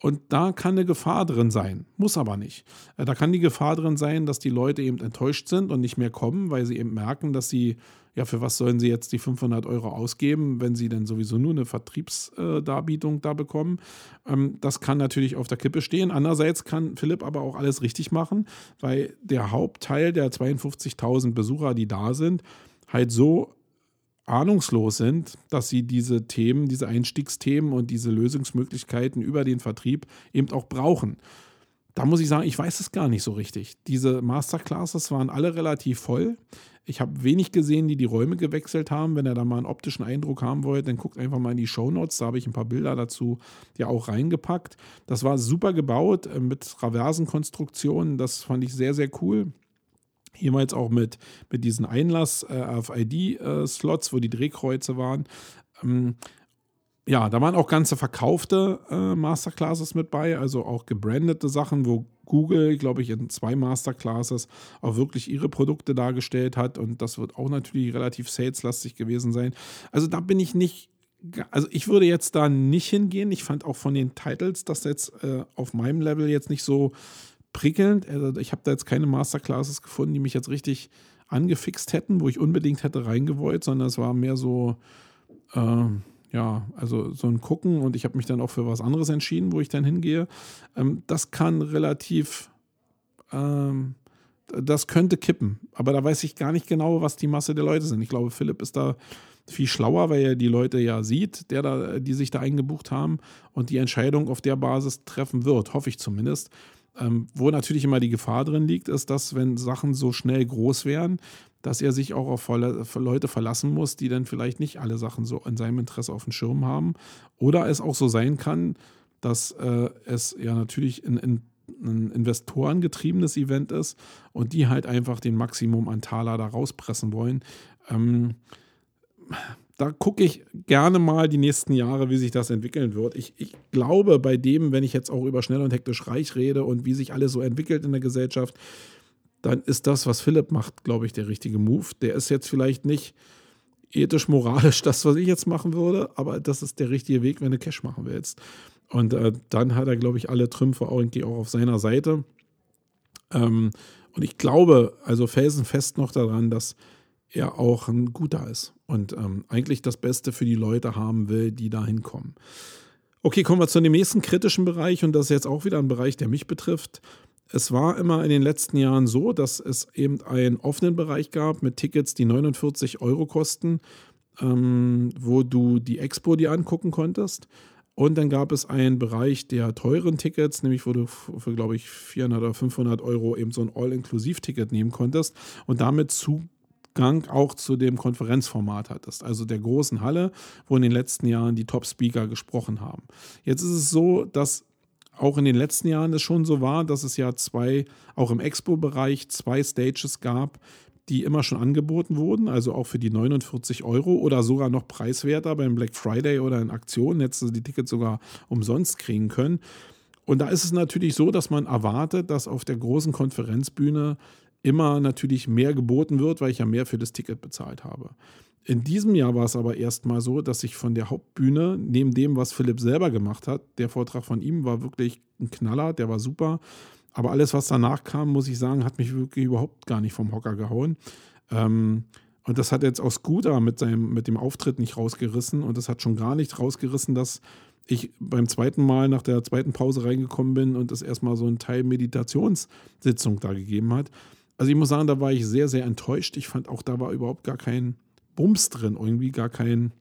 C: Und da kann eine Gefahr drin sein, muss aber nicht. Äh, da kann die Gefahr drin sein, dass die Leute eben enttäuscht sind und nicht mehr kommen, weil sie eben merken, dass sie, ja, für was sollen sie jetzt die 500 Euro ausgeben, wenn sie denn sowieso nur eine Vertriebsdarbietung da bekommen. Ähm, das kann natürlich auf der Kippe stehen. Andererseits kann Philipp aber auch alles richtig machen, weil der Hauptteil der 52.000 Besucher, die da sind, halt so ahnungslos sind, dass sie diese Themen, diese Einstiegsthemen und diese Lösungsmöglichkeiten über den Vertrieb eben auch brauchen. Da muss ich sagen, ich weiß es gar nicht so richtig. Diese Masterclasses waren alle relativ voll. Ich habe wenig gesehen, die die Räume gewechselt haben. Wenn ihr da mal einen optischen Eindruck haben wollt, dann guckt einfach mal in die Show Notes. Da habe ich ein paar Bilder dazu ja auch reingepackt. Das war super gebaut äh, mit Traversenkonstruktionen. Das fand ich sehr, sehr cool. Jemals auch mit, mit diesen Einlass-RFID-Slots, äh, wo die Drehkreuze waren. Ähm, ja, da waren auch ganze verkaufte äh, Masterclasses mit bei, also auch gebrandete Sachen, wo Google, glaube ich, in zwei Masterclasses auch wirklich ihre Produkte dargestellt hat. Und das wird auch natürlich relativ saleslastig gewesen sein. Also da bin ich nicht also ich würde jetzt da nicht hingehen. Ich fand auch von den Titles das jetzt äh, auf meinem Level jetzt nicht so prickelnd. Also ich habe da jetzt keine Masterclasses gefunden, die mich jetzt richtig angefixt hätten, wo ich unbedingt hätte reingewollt, sondern es war mehr so, äh, ja, also so ein Gucken und ich habe mich dann auch für was anderes entschieden, wo ich dann hingehe. Ähm, das kann relativ, ähm, das könnte kippen, aber da weiß ich gar nicht genau, was die Masse der Leute sind. Ich glaube, Philipp ist da viel schlauer, weil er die Leute ja sieht, der da, die sich da eingebucht haben und die Entscheidung auf der Basis treffen wird, hoffe ich zumindest. Ähm, wo natürlich immer die Gefahr drin liegt, ist, dass wenn Sachen so schnell groß werden, dass er sich auch auf Leute verlassen muss, die dann vielleicht nicht alle Sachen so in seinem Interesse auf dem Schirm haben. Oder es auch so sein kann, dass äh, es ja natürlich ein, ein investorengetriebenes Event ist und die halt einfach den Maximum an Taler da rauspressen wollen. Ähm, da gucke ich gerne mal die nächsten Jahre, wie sich das entwickeln wird. Ich, ich, glaube, bei dem, wenn ich jetzt auch über schnell und hektisch reich rede und wie sich alles so entwickelt in der Gesellschaft, dann ist das, was Philipp macht, glaube ich, der richtige Move. Der ist jetzt vielleicht nicht ethisch, moralisch das, was ich jetzt machen würde, aber das ist der richtige Weg, wenn du Cash machen willst. Und äh, dann hat er, glaube ich, alle Trümpfe irgendwie auch auf seiner Seite. Ähm, und ich glaube also felsenfest noch daran, dass er auch ein guter ist und ähm, eigentlich das Beste für die Leute haben will, die da hinkommen. Okay, kommen wir zu dem nächsten kritischen Bereich und das ist jetzt auch wieder ein Bereich, der mich betrifft. Es war immer in den letzten Jahren so, dass es eben einen offenen Bereich gab mit Tickets, die 49 Euro kosten, ähm, wo du die Expo dir angucken konntest. Und dann gab es einen Bereich der teuren Tickets, nämlich wo du für, glaube ich, 400 oder 500 Euro eben so ein All-Inklusiv-Ticket nehmen konntest und damit Zugang auch zu dem Konferenzformat hattest, also der großen Halle, wo in den letzten Jahren die Top-Speaker gesprochen haben. Jetzt ist es so, dass auch in den letzten Jahren es schon so war, dass es ja zwei, auch im Expo-Bereich, zwei Stages gab, die immer schon angeboten wurden, also auch für die 49 Euro oder sogar noch preiswerter beim Black Friday oder in Aktionen, du die Tickets sogar umsonst kriegen können. Und da ist es natürlich so, dass man erwartet, dass auf der großen Konferenzbühne immer natürlich mehr geboten wird, weil ich ja mehr für das Ticket bezahlt habe. In diesem Jahr war es aber erstmal so, dass ich von der Hauptbühne, neben dem, was Philipp selber gemacht hat, der Vortrag von ihm war wirklich ein Knaller, der war super. Aber alles, was danach kam, muss ich sagen, hat mich wirklich überhaupt gar nicht vom Hocker gehauen. Ähm, und das hat jetzt auch Scooter mit, seinem, mit dem Auftritt nicht rausgerissen. Und das hat schon gar nicht rausgerissen, dass ich beim zweiten Mal nach der zweiten Pause reingekommen bin und es erstmal so einen Teil Meditationssitzung da gegeben hat. Also ich muss sagen, da war ich sehr, sehr enttäuscht. Ich fand auch, da war überhaupt gar kein Bums drin, irgendwie gar kein,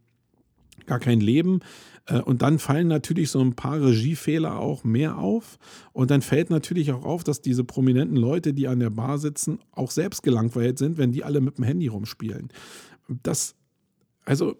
C: gar kein Leben. Äh, und dann fallen natürlich so ein paar Regiefehler auch mehr auf. Und dann fällt natürlich auch auf, dass diese prominenten Leute, die an der Bar sitzen, auch selbst gelangweilt sind, wenn die alle mit dem Handy rumspielen. Das, also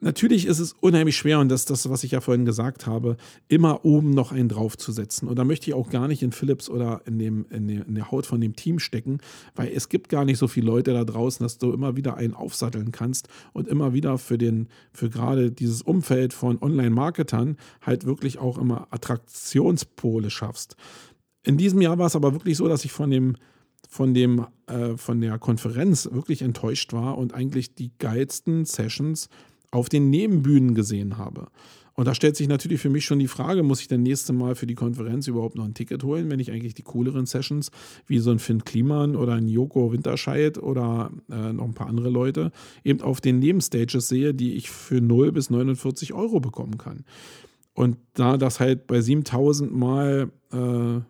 C: natürlich ist es unheimlich schwer und das ist das, was ich ja vorhin gesagt habe, immer oben noch einen draufzusetzen. Und da möchte ich auch gar nicht in Philips oder in, dem, in, der, in der Haut von dem Team stecken, weil es gibt gar nicht so viele Leute da draußen, dass du immer wieder einen aufsatteln kannst und immer wieder für den, für gerade dieses Umfeld von Online-Marketern halt wirklich auch immer Attraktionspole schaffst. In diesem Jahr war es aber wirklich so, dass ich von dem von dem äh, von der Konferenz wirklich enttäuscht war und eigentlich die geilsten Sessions auf den Nebenbühnen gesehen habe. Und da stellt sich natürlich für mich schon die Frage, muss ich denn nächste Mal für die Konferenz überhaupt noch ein Ticket holen, wenn ich eigentlich die cooleren Sessions wie so ein Finn Kliman oder ein Joko Winterscheid oder äh, noch ein paar andere Leute eben auf den Nebenstages sehe, die ich für 0 bis 49 Euro bekommen kann. Und da das halt bei 7000 mal äh,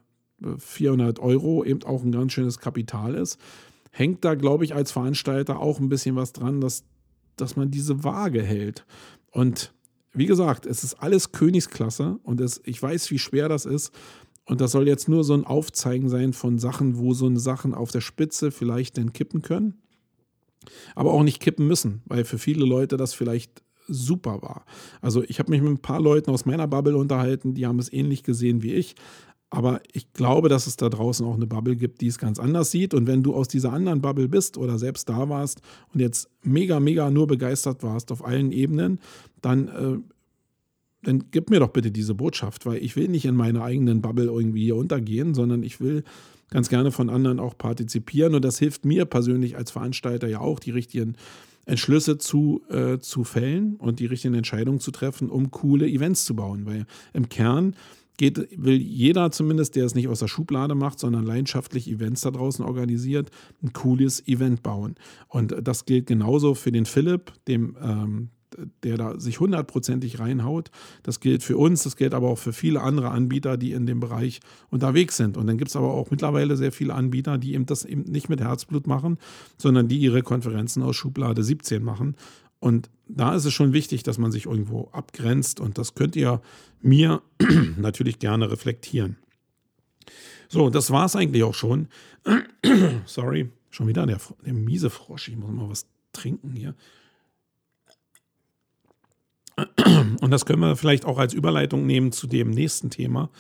C: 400 Euro eben auch ein ganz schönes Kapital ist, hängt da, glaube ich, als Veranstalter auch ein bisschen was dran, dass dass man diese Waage hält. Und wie gesagt, es ist alles Königsklasse und es, ich weiß, wie schwer das ist. Und das soll jetzt nur so ein Aufzeigen sein von Sachen, wo so eine Sachen auf der Spitze vielleicht dann kippen können, aber auch nicht kippen müssen, weil für viele Leute das vielleicht super war. Also ich habe mich mit ein paar Leuten aus meiner Bubble unterhalten, die haben es ähnlich gesehen wie ich. Aber ich glaube, dass es da draußen auch eine Bubble gibt, die es ganz anders sieht. Und wenn du aus dieser anderen Bubble bist oder selbst da warst und jetzt mega, mega nur begeistert warst auf allen Ebenen, dann, äh, dann gib mir doch bitte diese Botschaft, weil ich will nicht in meiner eigenen Bubble irgendwie hier untergehen, sondern ich will ganz gerne von anderen auch partizipieren. Und das hilft mir persönlich als Veranstalter ja auch, die richtigen Entschlüsse zu, äh, zu fällen und die richtigen Entscheidungen zu treffen, um coole Events zu bauen. Weil im Kern geht, will jeder zumindest, der es nicht aus der Schublade macht, sondern leidenschaftlich Events da draußen organisiert, ein cooles Event bauen. Und das gilt genauso für den Philipp, dem ähm, der da sich hundertprozentig reinhaut. Das gilt für uns, das gilt aber auch für viele andere Anbieter, die in dem Bereich unterwegs sind. Und dann gibt es aber auch mittlerweile sehr viele Anbieter, die eben das eben nicht mit Herzblut machen, sondern die ihre Konferenzen aus Schublade 17 machen. Und da ist es schon wichtig, dass man sich irgendwo abgrenzt und das könnt ihr mir natürlich gerne reflektieren. So, das war es eigentlich auch schon. Sorry, schon wieder der, der miese Frosch. Ich muss mal was trinken hier. Und das können wir vielleicht auch als Überleitung nehmen zu dem nächsten Thema.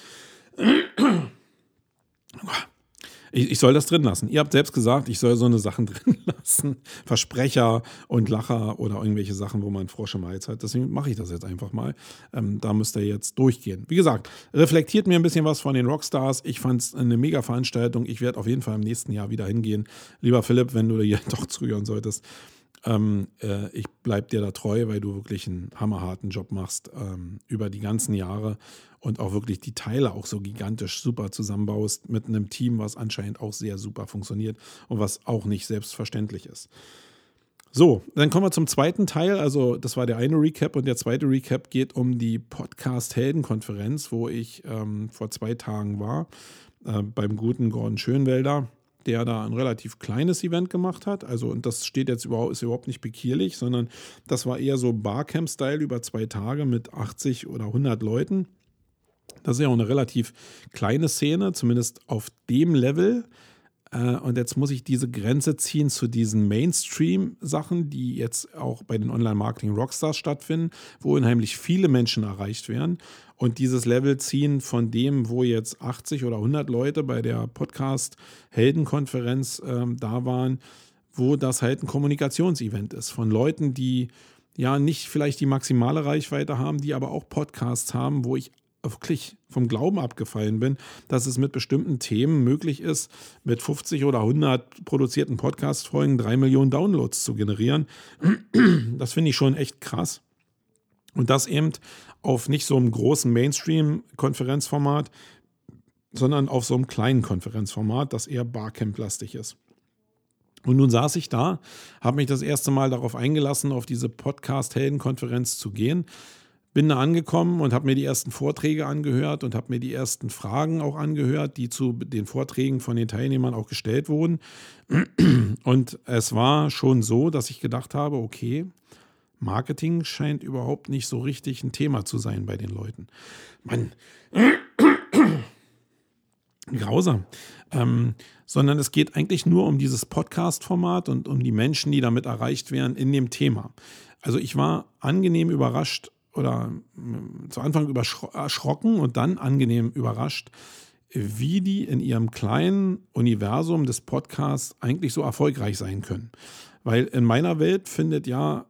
C: Ich, ich, soll das drin lassen. Ihr habt selbst gesagt, ich soll so eine Sachen drin lassen. Versprecher und Lacher oder irgendwelche Sachen, wo man Frosch im Hals hat. Deswegen mache ich das jetzt einfach mal. Ähm, da müsst ihr jetzt durchgehen. Wie gesagt, reflektiert mir ein bisschen was von den Rockstars. Ich fand es eine mega Veranstaltung. Ich werde auf jeden Fall im nächsten Jahr wieder hingehen. Lieber Philipp, wenn du hier doch zuhören solltest. Ähm, äh, ich bleibe dir da treu, weil du wirklich einen hammerharten Job machst ähm, über die ganzen Jahre und auch wirklich die Teile auch so gigantisch super zusammenbaust mit einem Team, was anscheinend auch sehr super funktioniert und was auch nicht selbstverständlich ist. So, dann kommen wir zum zweiten Teil. Also, das war der eine Recap und der zweite Recap geht um die Podcast-Helden-Konferenz, wo ich ähm, vor zwei Tagen war, äh, beim guten Gordon Schönwelder, der da ein relativ kleines Event gemacht hat. Also, und das steht jetzt überhaupt, ist überhaupt nicht bekierlich, sondern das war eher so Barcamp-Style über zwei Tage mit 80 oder 100 Leuten. Das ist ja auch eine relativ kleine Szene, zumindest auf dem Level. Äh, und jetzt muss ich diese Grenze ziehen zu diesen Mainstream-Sachen, die jetzt auch bei den Online-Marketing-Rockstars stattfinden, wo unheimlich viele Menschen erreicht werden. Und dieses Level ziehen von dem, wo jetzt 80 oder 100 Leute bei der Podcast-Heldenkonferenz äh, da waren, wo das halt ein Kommunikationsevent ist. Von Leuten, die ja nicht vielleicht die maximale Reichweite haben, die aber auch Podcasts haben, wo ich wirklich vom Glauben abgefallen bin, dass es mit bestimmten Themen möglich ist, mit 50 oder 100 produzierten Podcast-Folgen drei Millionen Downloads zu generieren. Das finde ich schon echt krass. Und das eben auf nicht so einem großen Mainstream-Konferenzformat, sondern auf so einem kleinen Konferenzformat, das eher Barcamp-lastig ist. Und nun saß ich da, habe mich das erste Mal darauf eingelassen, auf diese Podcast-Helden-Konferenz zu gehen bin da angekommen und habe mir die ersten Vorträge angehört und habe mir die ersten Fragen auch angehört, die zu den Vorträgen von den Teilnehmern auch gestellt wurden. Und es war schon so, dass ich gedacht habe, okay, Marketing scheint überhaupt nicht so richtig ein Thema zu sein bei den Leuten. Mann, grausam. Ähm, sondern es geht eigentlich nur um dieses Podcast-Format und um die Menschen, die damit erreicht werden in dem Thema. Also ich war angenehm überrascht oder zu Anfang erschrocken und dann angenehm überrascht, wie die in ihrem kleinen Universum des Podcasts eigentlich so erfolgreich sein können. Weil in meiner Welt findet ja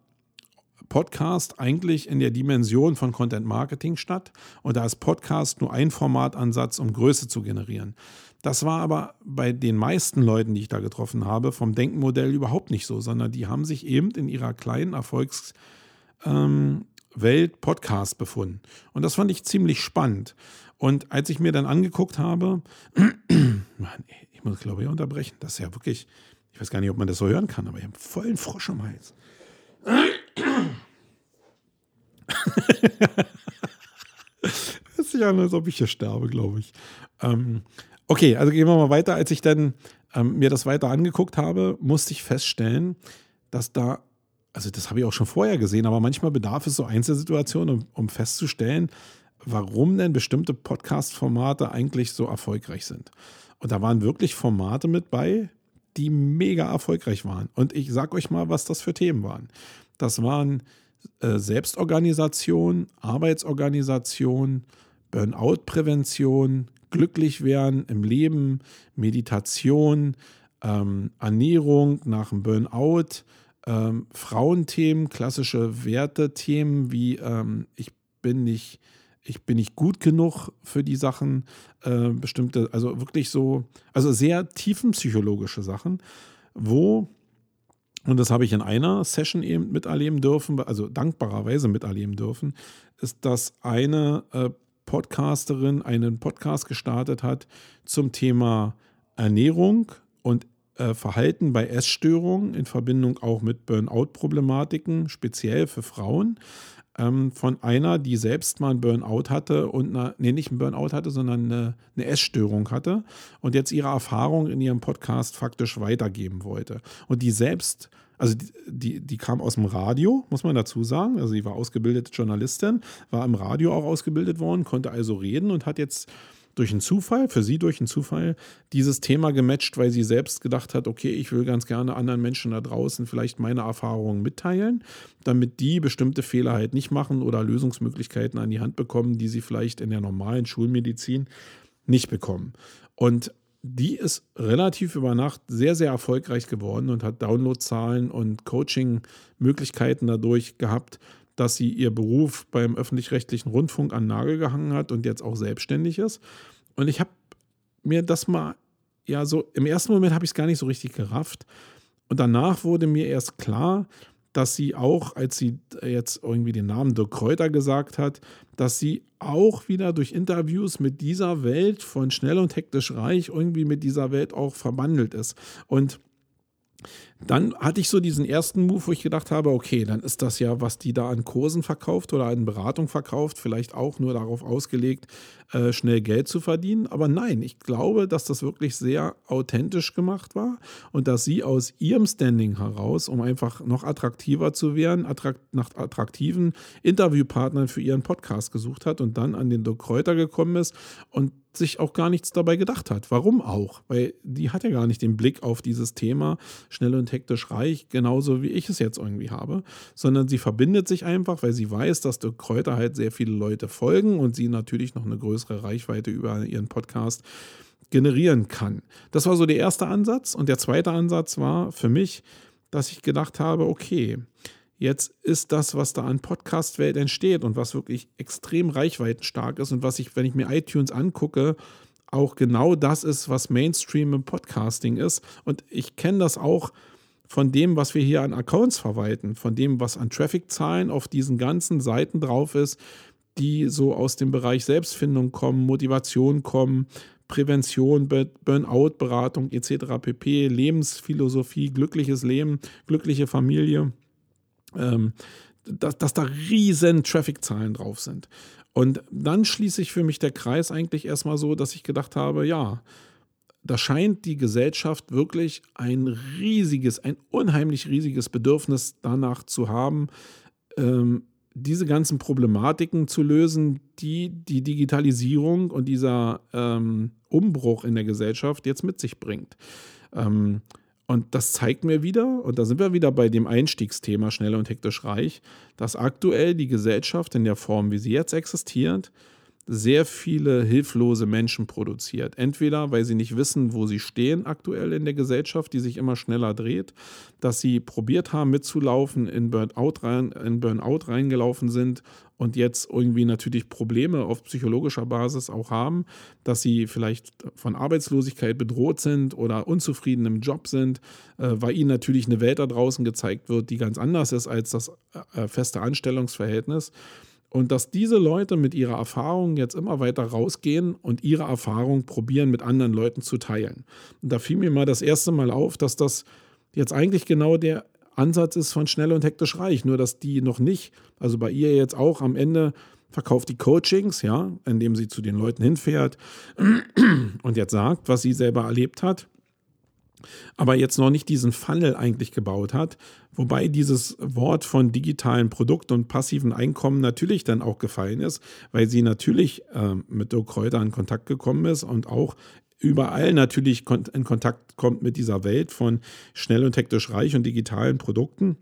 C: Podcast eigentlich in der Dimension von Content Marketing statt und da ist Podcast nur ein Formatansatz, um Größe zu generieren. Das war aber bei den meisten Leuten, die ich da getroffen habe, vom Denkmodell überhaupt nicht so, sondern die haben sich eben in ihrer kleinen Erfolgs ähm, Welt-Podcast befunden. Und das fand ich ziemlich spannend. Und als ich mir dann angeguckt habe, Mann, ich muss glaube ich unterbrechen, das ist ja wirklich, ich weiß gar nicht, ob man das so hören kann, aber ich habe vollen Frosch am Hals. Hört sich an, als ob ich hier sterbe, glaube ich. Ähm, okay, also gehen wir mal weiter. Als ich dann ähm, mir das weiter angeguckt habe, musste ich feststellen, dass da also das habe ich auch schon vorher gesehen, aber manchmal bedarf es so Einzelsituationen, um, um festzustellen, warum denn bestimmte Podcast-Formate eigentlich so erfolgreich sind. Und da waren wirklich Formate mit bei, die mega erfolgreich waren. Und ich sage euch mal, was das für Themen waren. Das waren äh, Selbstorganisation, Arbeitsorganisation, Burnout-Prävention, glücklich werden im Leben, Meditation, ähm, Ernährung nach dem Burnout, ähm, Frauenthemen, klassische Wertethemen wie ähm, ich bin nicht, ich bin nicht gut genug für die Sachen, äh, bestimmte, also wirklich so, also sehr tiefenpsychologische Sachen, wo, und das habe ich in einer Session eben miterleben dürfen, also dankbarerweise miterleben dürfen, ist, dass eine äh, Podcasterin einen Podcast gestartet hat zum Thema Ernährung und äh, Verhalten bei Essstörungen in Verbindung auch mit Burnout-Problematiken, speziell für Frauen, ähm, von einer, die selbst mal einen Burnout hatte und eine, nee, nicht einen Burnout hatte, sondern eine, eine Essstörung hatte und jetzt ihre Erfahrung in ihrem Podcast faktisch weitergeben wollte. Und die selbst also die, die, die, kam aus dem Radio, muss man dazu sagen. Also sie war ausgebildete Journalistin, war im Radio auch ausgebildet worden, konnte also reden und hat jetzt durch einen Zufall, für sie durch einen Zufall, dieses Thema gematcht, weil sie selbst gedacht hat, okay, ich will ganz gerne anderen Menschen da draußen vielleicht meine Erfahrungen mitteilen, damit die bestimmte Fehler halt nicht machen oder Lösungsmöglichkeiten an die Hand bekommen, die sie vielleicht in der normalen Schulmedizin nicht bekommen. Und die ist relativ über Nacht sehr, sehr erfolgreich geworden und hat Downloadzahlen und Coaching-Möglichkeiten dadurch gehabt, dass sie ihr Beruf beim öffentlich-rechtlichen Rundfunk an Nagel gehangen hat und jetzt auch selbstständig ist. Und ich habe mir das mal, ja, so im ersten Moment habe ich es gar nicht so richtig gerafft. Und danach wurde mir erst klar, dass sie auch, als sie jetzt irgendwie den Namen Dirk Kräuter gesagt hat, dass sie auch wieder durch Interviews mit dieser Welt von schnell und hektisch reich irgendwie mit dieser Welt auch verbandelt ist. Und dann hatte ich so diesen ersten Move, wo ich gedacht habe, okay, dann ist das ja, was die da an Kursen verkauft oder an Beratung verkauft, vielleicht auch nur darauf ausgelegt, äh, schnell Geld zu verdienen. Aber nein, ich glaube, dass das wirklich sehr authentisch gemacht war und dass sie aus ihrem Standing heraus, um einfach noch attraktiver zu werden, attrakt nach attraktiven Interviewpartnern für ihren Podcast gesucht hat und dann an den Dirk Kräuter gekommen ist und sich auch gar nichts dabei gedacht hat. Warum auch? Weil die hat ja gar nicht den Blick auf dieses Thema schnell und hektisch reich, genauso wie ich es jetzt irgendwie habe, sondern sie verbindet sich einfach, weil sie weiß, dass der Kräuter halt sehr viele Leute folgen und sie natürlich noch eine größere Reichweite über ihren Podcast generieren kann. Das war so der erste Ansatz und der zweite Ansatz war für mich, dass ich gedacht habe, okay, jetzt ist das, was da an Podcast-Welt entsteht und was wirklich extrem reichweitenstark ist und was ich, wenn ich mir iTunes angucke, auch genau das ist, was Mainstream im Podcasting ist. Und ich kenne das auch von dem, was wir hier an Accounts verwalten, von dem, was an Traffic-Zahlen auf diesen ganzen Seiten drauf ist, die so aus dem Bereich Selbstfindung kommen, Motivation kommen, Prävention, Burnout-Beratung etc. pp, Lebensphilosophie, glückliches Leben, glückliche Familie ähm, dass, dass da riesen Traffic-Zahlen drauf sind. Und dann schließt sich für mich der Kreis eigentlich erstmal so, dass ich gedacht habe, ja, da scheint die Gesellschaft wirklich ein riesiges, ein unheimlich riesiges Bedürfnis danach zu haben, ähm, diese ganzen Problematiken zu lösen, die die Digitalisierung und dieser ähm, Umbruch in der Gesellschaft jetzt mit sich bringt. Ähm, und das zeigt mir wieder, und da sind wir wieder bei dem Einstiegsthema schnell und hektisch reich, dass aktuell die Gesellschaft in der Form, wie sie jetzt existiert, sehr viele hilflose Menschen produziert. Entweder weil sie nicht wissen, wo sie stehen aktuell in der Gesellschaft, die sich immer schneller dreht, dass sie probiert haben mitzulaufen, in Burnout, rein, in Burnout reingelaufen sind und jetzt irgendwie natürlich Probleme auf psychologischer Basis auch haben, dass sie vielleicht von Arbeitslosigkeit bedroht sind oder unzufrieden im Job sind, äh, weil ihnen natürlich eine Welt da draußen gezeigt wird, die ganz anders ist als das äh, feste Anstellungsverhältnis. Und dass diese Leute mit ihrer Erfahrung jetzt immer weiter rausgehen und ihre Erfahrung probieren, mit anderen Leuten zu teilen. Und da fiel mir mal das erste Mal auf, dass das jetzt eigentlich genau der Ansatz ist von schnell und hektisch reich. Nur, dass die noch nicht, also bei ihr jetzt auch am Ende verkauft die Coachings, ja, indem sie zu den Leuten hinfährt und jetzt sagt, was sie selber erlebt hat aber jetzt noch nicht diesen Funnel eigentlich gebaut hat, wobei dieses Wort von digitalen Produkten und passiven Einkommen natürlich dann auch gefallen ist, weil sie natürlich äh, mit Dirk Kräuter in Kontakt gekommen ist und auch überall natürlich in Kontakt kommt mit dieser Welt von schnell und hektisch reich und digitalen Produkten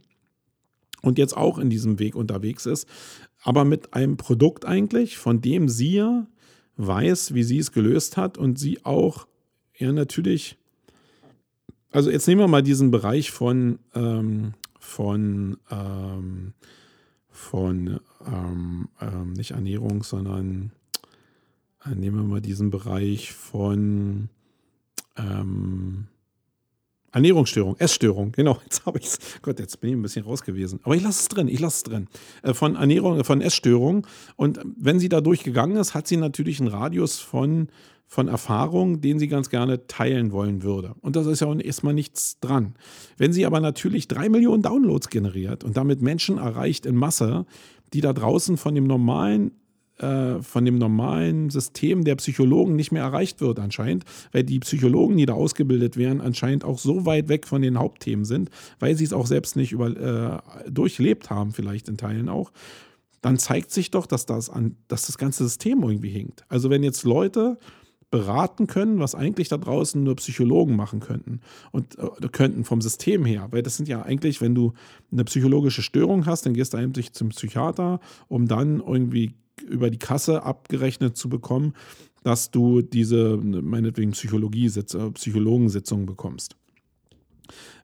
C: und jetzt auch in diesem Weg unterwegs ist, aber mit einem Produkt eigentlich, von dem sie weiß, wie sie es gelöst hat und sie auch ja natürlich also jetzt nehmen wir mal diesen Bereich von, ähm, von, ähm, von ähm, ähm nicht Ernährung, sondern äh, nehmen wir mal diesen Bereich von ähm, Ernährungsstörung, Essstörung, genau, jetzt habe ich es. Gott, jetzt bin ich ein bisschen raus gewesen. Aber ich lasse es drin, ich lasse es drin. Äh, von Ernährung, von Essstörung. Und wenn sie da durchgegangen ist, hat sie natürlich einen Radius von von Erfahrungen, den sie ganz gerne teilen wollen würde. Und das ist ja auch erstmal nichts dran. Wenn sie aber natürlich drei Millionen Downloads generiert und damit Menschen erreicht in Masse, die da draußen von dem normalen äh, von dem normalen System der Psychologen nicht mehr erreicht wird anscheinend, weil die Psychologen, die da ausgebildet werden, anscheinend auch so weit weg von den Hauptthemen sind, weil sie es auch selbst nicht über, äh, durchlebt haben, vielleicht in Teilen auch, dann zeigt sich doch, dass das, an, dass das ganze System irgendwie hinkt. Also wenn jetzt Leute beraten können, was eigentlich da draußen nur Psychologen machen könnten und äh, könnten vom System her, weil das sind ja eigentlich, wenn du eine psychologische Störung hast, dann gehst du eigentlich zum Psychiater, um dann irgendwie über die Kasse abgerechnet zu bekommen, dass du diese meinetwegen Psychologie Psychologensitzungen bekommst.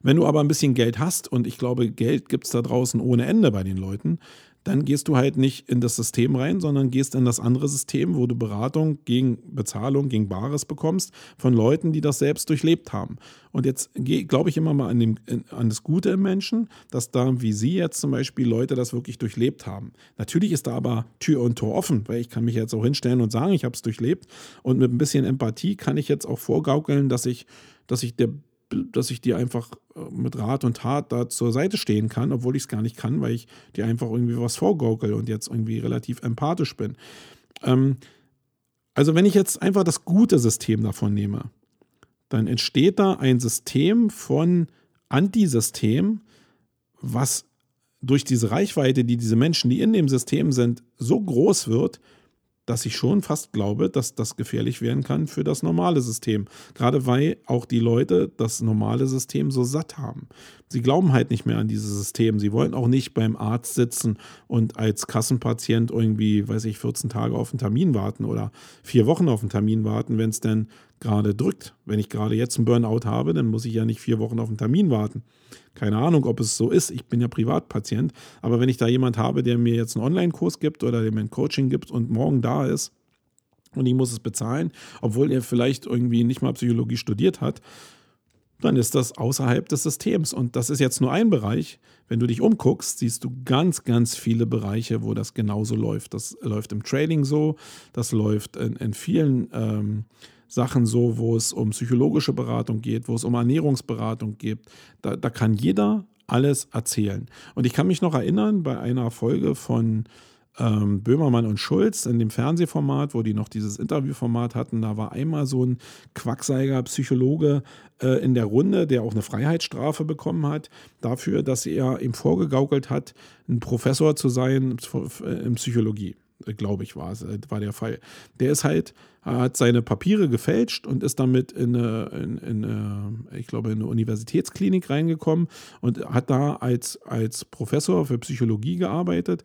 C: Wenn du aber ein bisschen Geld hast, und ich glaube, Geld gibt es da draußen ohne Ende bei den Leuten, dann gehst du halt nicht in das System rein, sondern gehst in das andere System, wo du Beratung gegen Bezahlung, gegen Bares bekommst von Leuten, die das selbst durchlebt haben. Und jetzt glaube ich immer mal an, dem, an das Gute im Menschen, dass da, wie Sie jetzt zum Beispiel, Leute das wirklich durchlebt haben. Natürlich ist da aber Tür und Tor offen, weil ich kann mich jetzt auch hinstellen und sagen, ich habe es durchlebt. Und mit ein bisschen Empathie kann ich jetzt auch vorgaukeln, dass ich, dass ich der dass ich dir einfach äh, mit Rat und Tat da zur Seite stehen kann, obwohl ich es gar nicht kann, weil ich dir einfach irgendwie was vorgaukel und jetzt irgendwie relativ empathisch bin. Ähm, also wenn ich jetzt einfach das gute System davon nehme, dann entsteht da ein System von Antisystem, was durch diese Reichweite, die diese Menschen, die in dem System sind, so groß wird, dass ich schon fast glaube, dass das gefährlich werden kann für das normale System. Gerade weil auch die Leute das normale System so satt haben. Sie glauben halt nicht mehr an dieses System. Sie wollen auch nicht beim Arzt sitzen und als Kassenpatient irgendwie, weiß ich, 14 Tage auf einen Termin warten oder vier Wochen auf einen Termin warten, wenn es denn gerade drückt. Wenn ich gerade jetzt einen Burnout habe, dann muss ich ja nicht vier Wochen auf einen Termin warten. Keine Ahnung, ob es so ist. Ich bin ja Privatpatient. Aber wenn ich da jemand habe, der mir jetzt einen Online-Kurs gibt oder der mir ein Coaching gibt und morgen da ist, und ich muss es bezahlen, obwohl er vielleicht irgendwie nicht mal Psychologie studiert hat, dann ist das außerhalb des Systems. Und das ist jetzt nur ein Bereich. Wenn du dich umguckst, siehst du ganz, ganz viele Bereiche, wo das genauso läuft. Das läuft im Trading so, das läuft in, in vielen ähm, Sachen so, wo es um psychologische Beratung geht, wo es um Ernährungsberatung geht. Da, da kann jeder alles erzählen. Und ich kann mich noch erinnern, bei einer Folge von ähm, Böhmermann und Schulz in dem Fernsehformat, wo die noch dieses Interviewformat hatten, da war einmal so ein Quackseiger Psychologe äh, in der Runde, der auch eine Freiheitsstrafe bekommen hat, dafür, dass er ihm vorgegaukelt hat, ein Professor zu sein in Psychologie glaube ich, war, äh, war der Fall. Der ist halt, hat seine Papiere gefälscht und ist damit in eine, in, in eine, ich glaube, in eine Universitätsklinik reingekommen und hat da als, als Professor für Psychologie gearbeitet.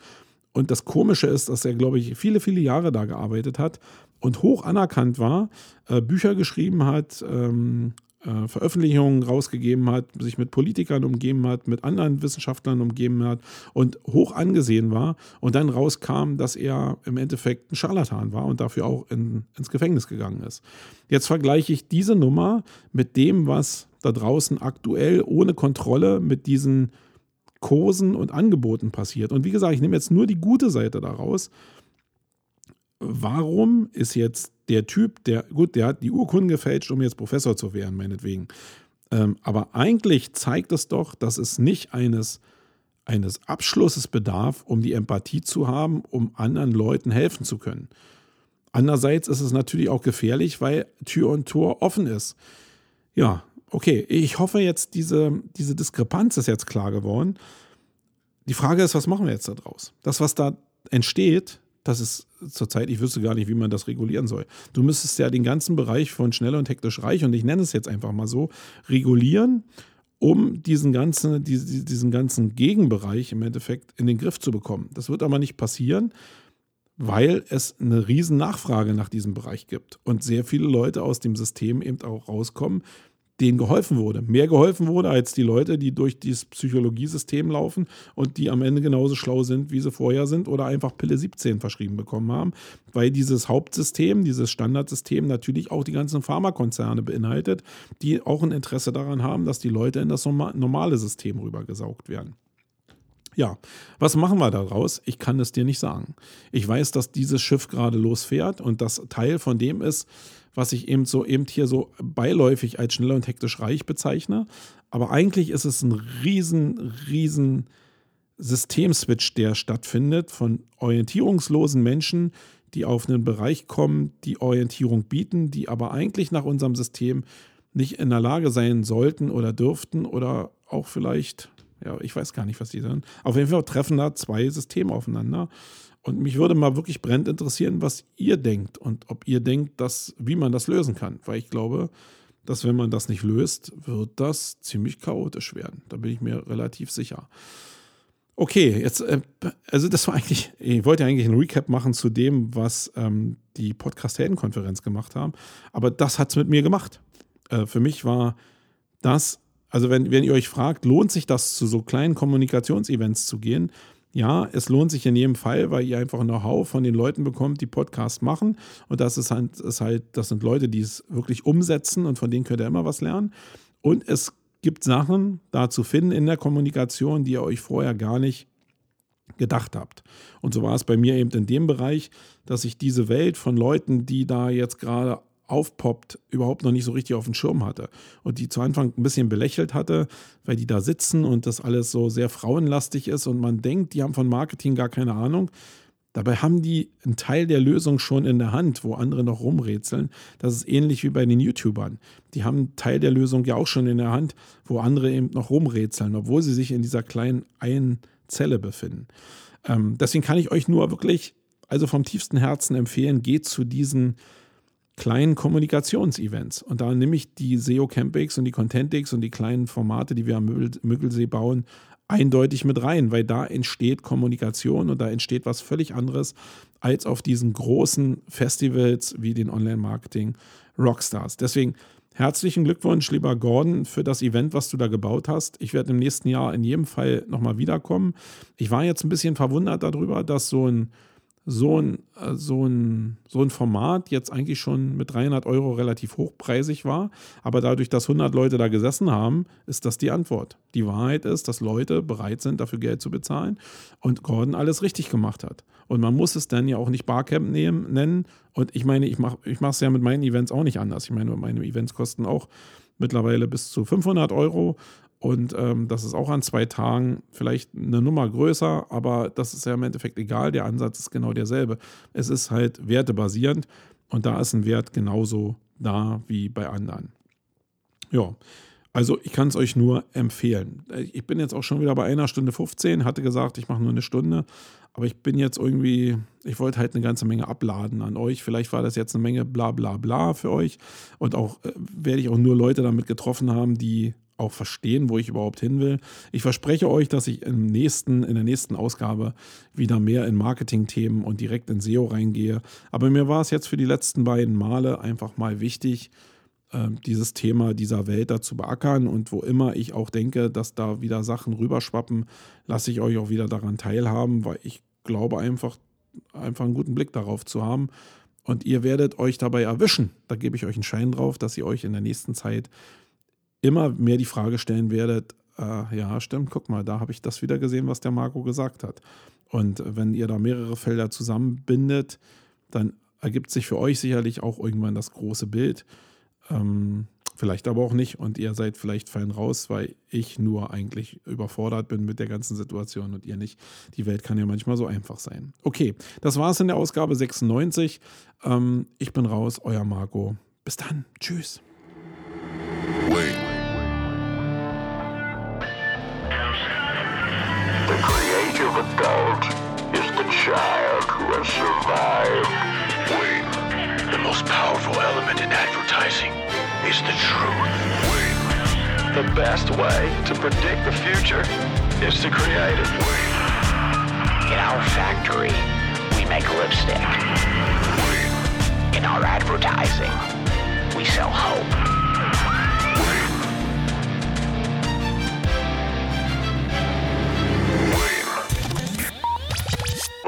C: Und das Komische ist, dass er, glaube ich, viele, viele Jahre da gearbeitet hat und hoch anerkannt war, äh, Bücher geschrieben hat, ähm, äh, Veröffentlichungen rausgegeben hat, sich mit Politikern umgeben hat, mit anderen Wissenschaftlern umgeben hat und hoch angesehen war und dann rauskam, dass er im Endeffekt ein Scharlatan war und dafür auch in, ins Gefängnis gegangen ist. Jetzt vergleiche ich diese Nummer mit dem, was da draußen aktuell ohne Kontrolle mit diesen Kursen und Angeboten passiert. Und wie gesagt, ich nehme jetzt nur die gute Seite daraus. Warum ist jetzt der Typ, der, gut, der hat die Urkunden gefälscht, um jetzt Professor zu werden, meinetwegen. Ähm, aber eigentlich zeigt es doch, dass es nicht eines, eines Abschlusses bedarf, um die Empathie zu haben, um anderen Leuten helfen zu können. Andererseits ist es natürlich auch gefährlich, weil Tür und Tor offen ist. Ja, okay, ich hoffe jetzt, diese, diese Diskrepanz ist jetzt klar geworden. Die Frage ist, was machen wir jetzt daraus? Das, was da entsteht, das ist zurzeit, ich wüsste gar nicht, wie man das regulieren soll. Du müsstest ja den ganzen Bereich von schnell und hektisch reich, und ich nenne es jetzt einfach mal so, regulieren, um diesen ganzen, diesen ganzen Gegenbereich im Endeffekt in den Griff zu bekommen. Das wird aber nicht passieren, weil es eine riesen Nachfrage nach diesem Bereich gibt und sehr viele Leute aus dem System eben auch rauskommen, denen geholfen wurde. Mehr geholfen wurde als die Leute, die durch dieses Psychologiesystem laufen und die am Ende genauso schlau sind, wie sie vorher sind oder einfach Pille 17 verschrieben bekommen haben, weil dieses Hauptsystem, dieses Standardsystem natürlich auch die ganzen Pharmakonzerne beinhaltet, die auch ein Interesse daran haben, dass die Leute in das normale System rübergesaugt werden. Ja, was machen wir daraus? Ich kann es dir nicht sagen. Ich weiß, dass dieses Schiff gerade losfährt und das Teil von dem ist, was ich eben so eben hier so beiläufig als schnell und hektisch reich bezeichne. Aber eigentlich ist es ein riesen, riesen Systemswitch, der stattfindet von orientierungslosen Menschen, die auf einen Bereich kommen, die Orientierung bieten, die aber eigentlich nach unserem System nicht in der Lage sein sollten oder dürften oder auch vielleicht, ja, ich weiß gar nicht, was die sind. Auf jeden Fall treffen da zwei Systeme aufeinander. Und mich würde mal wirklich brennend interessieren, was ihr denkt und ob ihr denkt, dass, wie man das lösen kann. Weil ich glaube, dass wenn man das nicht löst, wird das ziemlich chaotisch werden. Da bin ich mir relativ sicher. Okay, jetzt, äh, also das war eigentlich, ich wollte eigentlich einen Recap machen zu dem, was ähm, die Podcast-Helden-Konferenz gemacht haben, aber das hat es mit mir gemacht. Äh, für mich war das, also wenn, wenn ihr euch fragt, lohnt sich das zu so kleinen Kommunikationsevents zu gehen, ja, es lohnt sich in jedem Fall, weil ihr einfach Know-how von den Leuten bekommt, die Podcasts machen. Und das ist halt, ist halt, das sind Leute, die es wirklich umsetzen und von denen könnt ihr immer was lernen. Und es gibt Sachen da zu finden in der Kommunikation, die ihr euch vorher gar nicht gedacht habt. Und so war es bei mir eben in dem Bereich, dass ich diese Welt von Leuten, die da jetzt gerade aufpoppt, überhaupt noch nicht so richtig auf dem Schirm hatte und die zu Anfang ein bisschen belächelt hatte, weil die da sitzen und das alles so sehr frauenlastig ist und man denkt, die haben von Marketing gar keine Ahnung. Dabei haben die einen Teil der Lösung schon in der Hand, wo andere noch rumrätseln. Das ist ähnlich wie bei den YouTubern. Die haben einen Teil der Lösung ja auch schon in der Hand, wo andere eben noch rumrätseln, obwohl sie sich in dieser kleinen einen Zelle befinden. Ähm, deswegen kann ich euch nur wirklich, also vom tiefsten Herzen empfehlen, geht zu diesen kleinen Kommunikationsevents. Und da nehme ich die SEO Campix und die Contentix und die kleinen Formate, die wir am Müggelsee bauen, eindeutig mit rein, weil da entsteht Kommunikation und da entsteht was völlig anderes als auf diesen großen Festivals wie den Online-Marketing Rockstars. Deswegen herzlichen Glückwunsch, lieber Gordon, für das Event, was du da gebaut hast. Ich werde im nächsten Jahr in jedem Fall nochmal wiederkommen. Ich war jetzt ein bisschen verwundert darüber, dass so ein so ein, äh, so, ein, so ein Format jetzt eigentlich schon mit 300 Euro relativ hochpreisig war. Aber dadurch, dass 100 Leute da gesessen haben, ist das die Antwort. Die Wahrheit ist, dass Leute bereit sind, dafür Geld zu bezahlen und Gordon alles richtig gemacht hat. Und man muss es dann ja auch nicht Barcamp nehmen, nennen. Und ich meine, ich mache es ja mit meinen Events auch nicht anders. Ich meine, meine Events kosten auch mittlerweile bis zu 500 Euro und ähm, das ist auch an zwei Tagen vielleicht eine Nummer größer, aber das ist ja im Endeffekt egal. Der Ansatz ist genau derselbe. Es ist halt wertebasierend und da ist ein Wert genauso da wie bei anderen. Ja, also ich kann es euch nur empfehlen. Ich bin jetzt auch schon wieder bei einer Stunde 15, hatte gesagt, ich mache nur eine Stunde, aber ich bin jetzt irgendwie, ich wollte halt eine ganze Menge abladen an euch. Vielleicht war das jetzt eine Menge bla bla bla für euch und auch äh, werde ich auch nur Leute damit getroffen haben, die auch verstehen, wo ich überhaupt hin will. Ich verspreche euch, dass ich im nächsten, in der nächsten Ausgabe wieder mehr in Marketing-Themen und direkt in SEO reingehe. Aber mir war es jetzt für die letzten beiden Male einfach mal wichtig, ähm, dieses Thema dieser Welt da zu beackern. Und wo immer ich auch denke, dass da wieder Sachen rüberschwappen, lasse ich euch auch wieder daran teilhaben, weil ich glaube einfach, einfach einen guten Blick darauf zu haben. Und ihr werdet euch dabei erwischen. Da gebe ich euch einen Schein drauf, dass ihr euch in der nächsten Zeit immer mehr die Frage stellen werdet, äh, ja, stimmt, guck mal, da habe ich das wieder gesehen, was der Marco gesagt hat. Und wenn ihr da mehrere Felder zusammenbindet, dann ergibt sich für euch sicherlich auch irgendwann das große Bild. Ähm, vielleicht aber auch nicht und ihr seid vielleicht fein raus, weil ich nur eigentlich überfordert bin mit der ganzen Situation und ihr nicht. Die Welt kann ja manchmal so einfach sein. Okay, das war es in der Ausgabe 96. Ähm, ich bin raus, euer Marco. Bis dann. Tschüss.
D: Wait. Adult is the child who has survived. Wait. The most powerful element in advertising is the truth. Wait.
G: The best way to predict the future is to create it.
D: Wait.
E: In our factory, we make lipstick.
D: Wait.
E: In our advertising, we sell hope.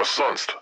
E: sonst?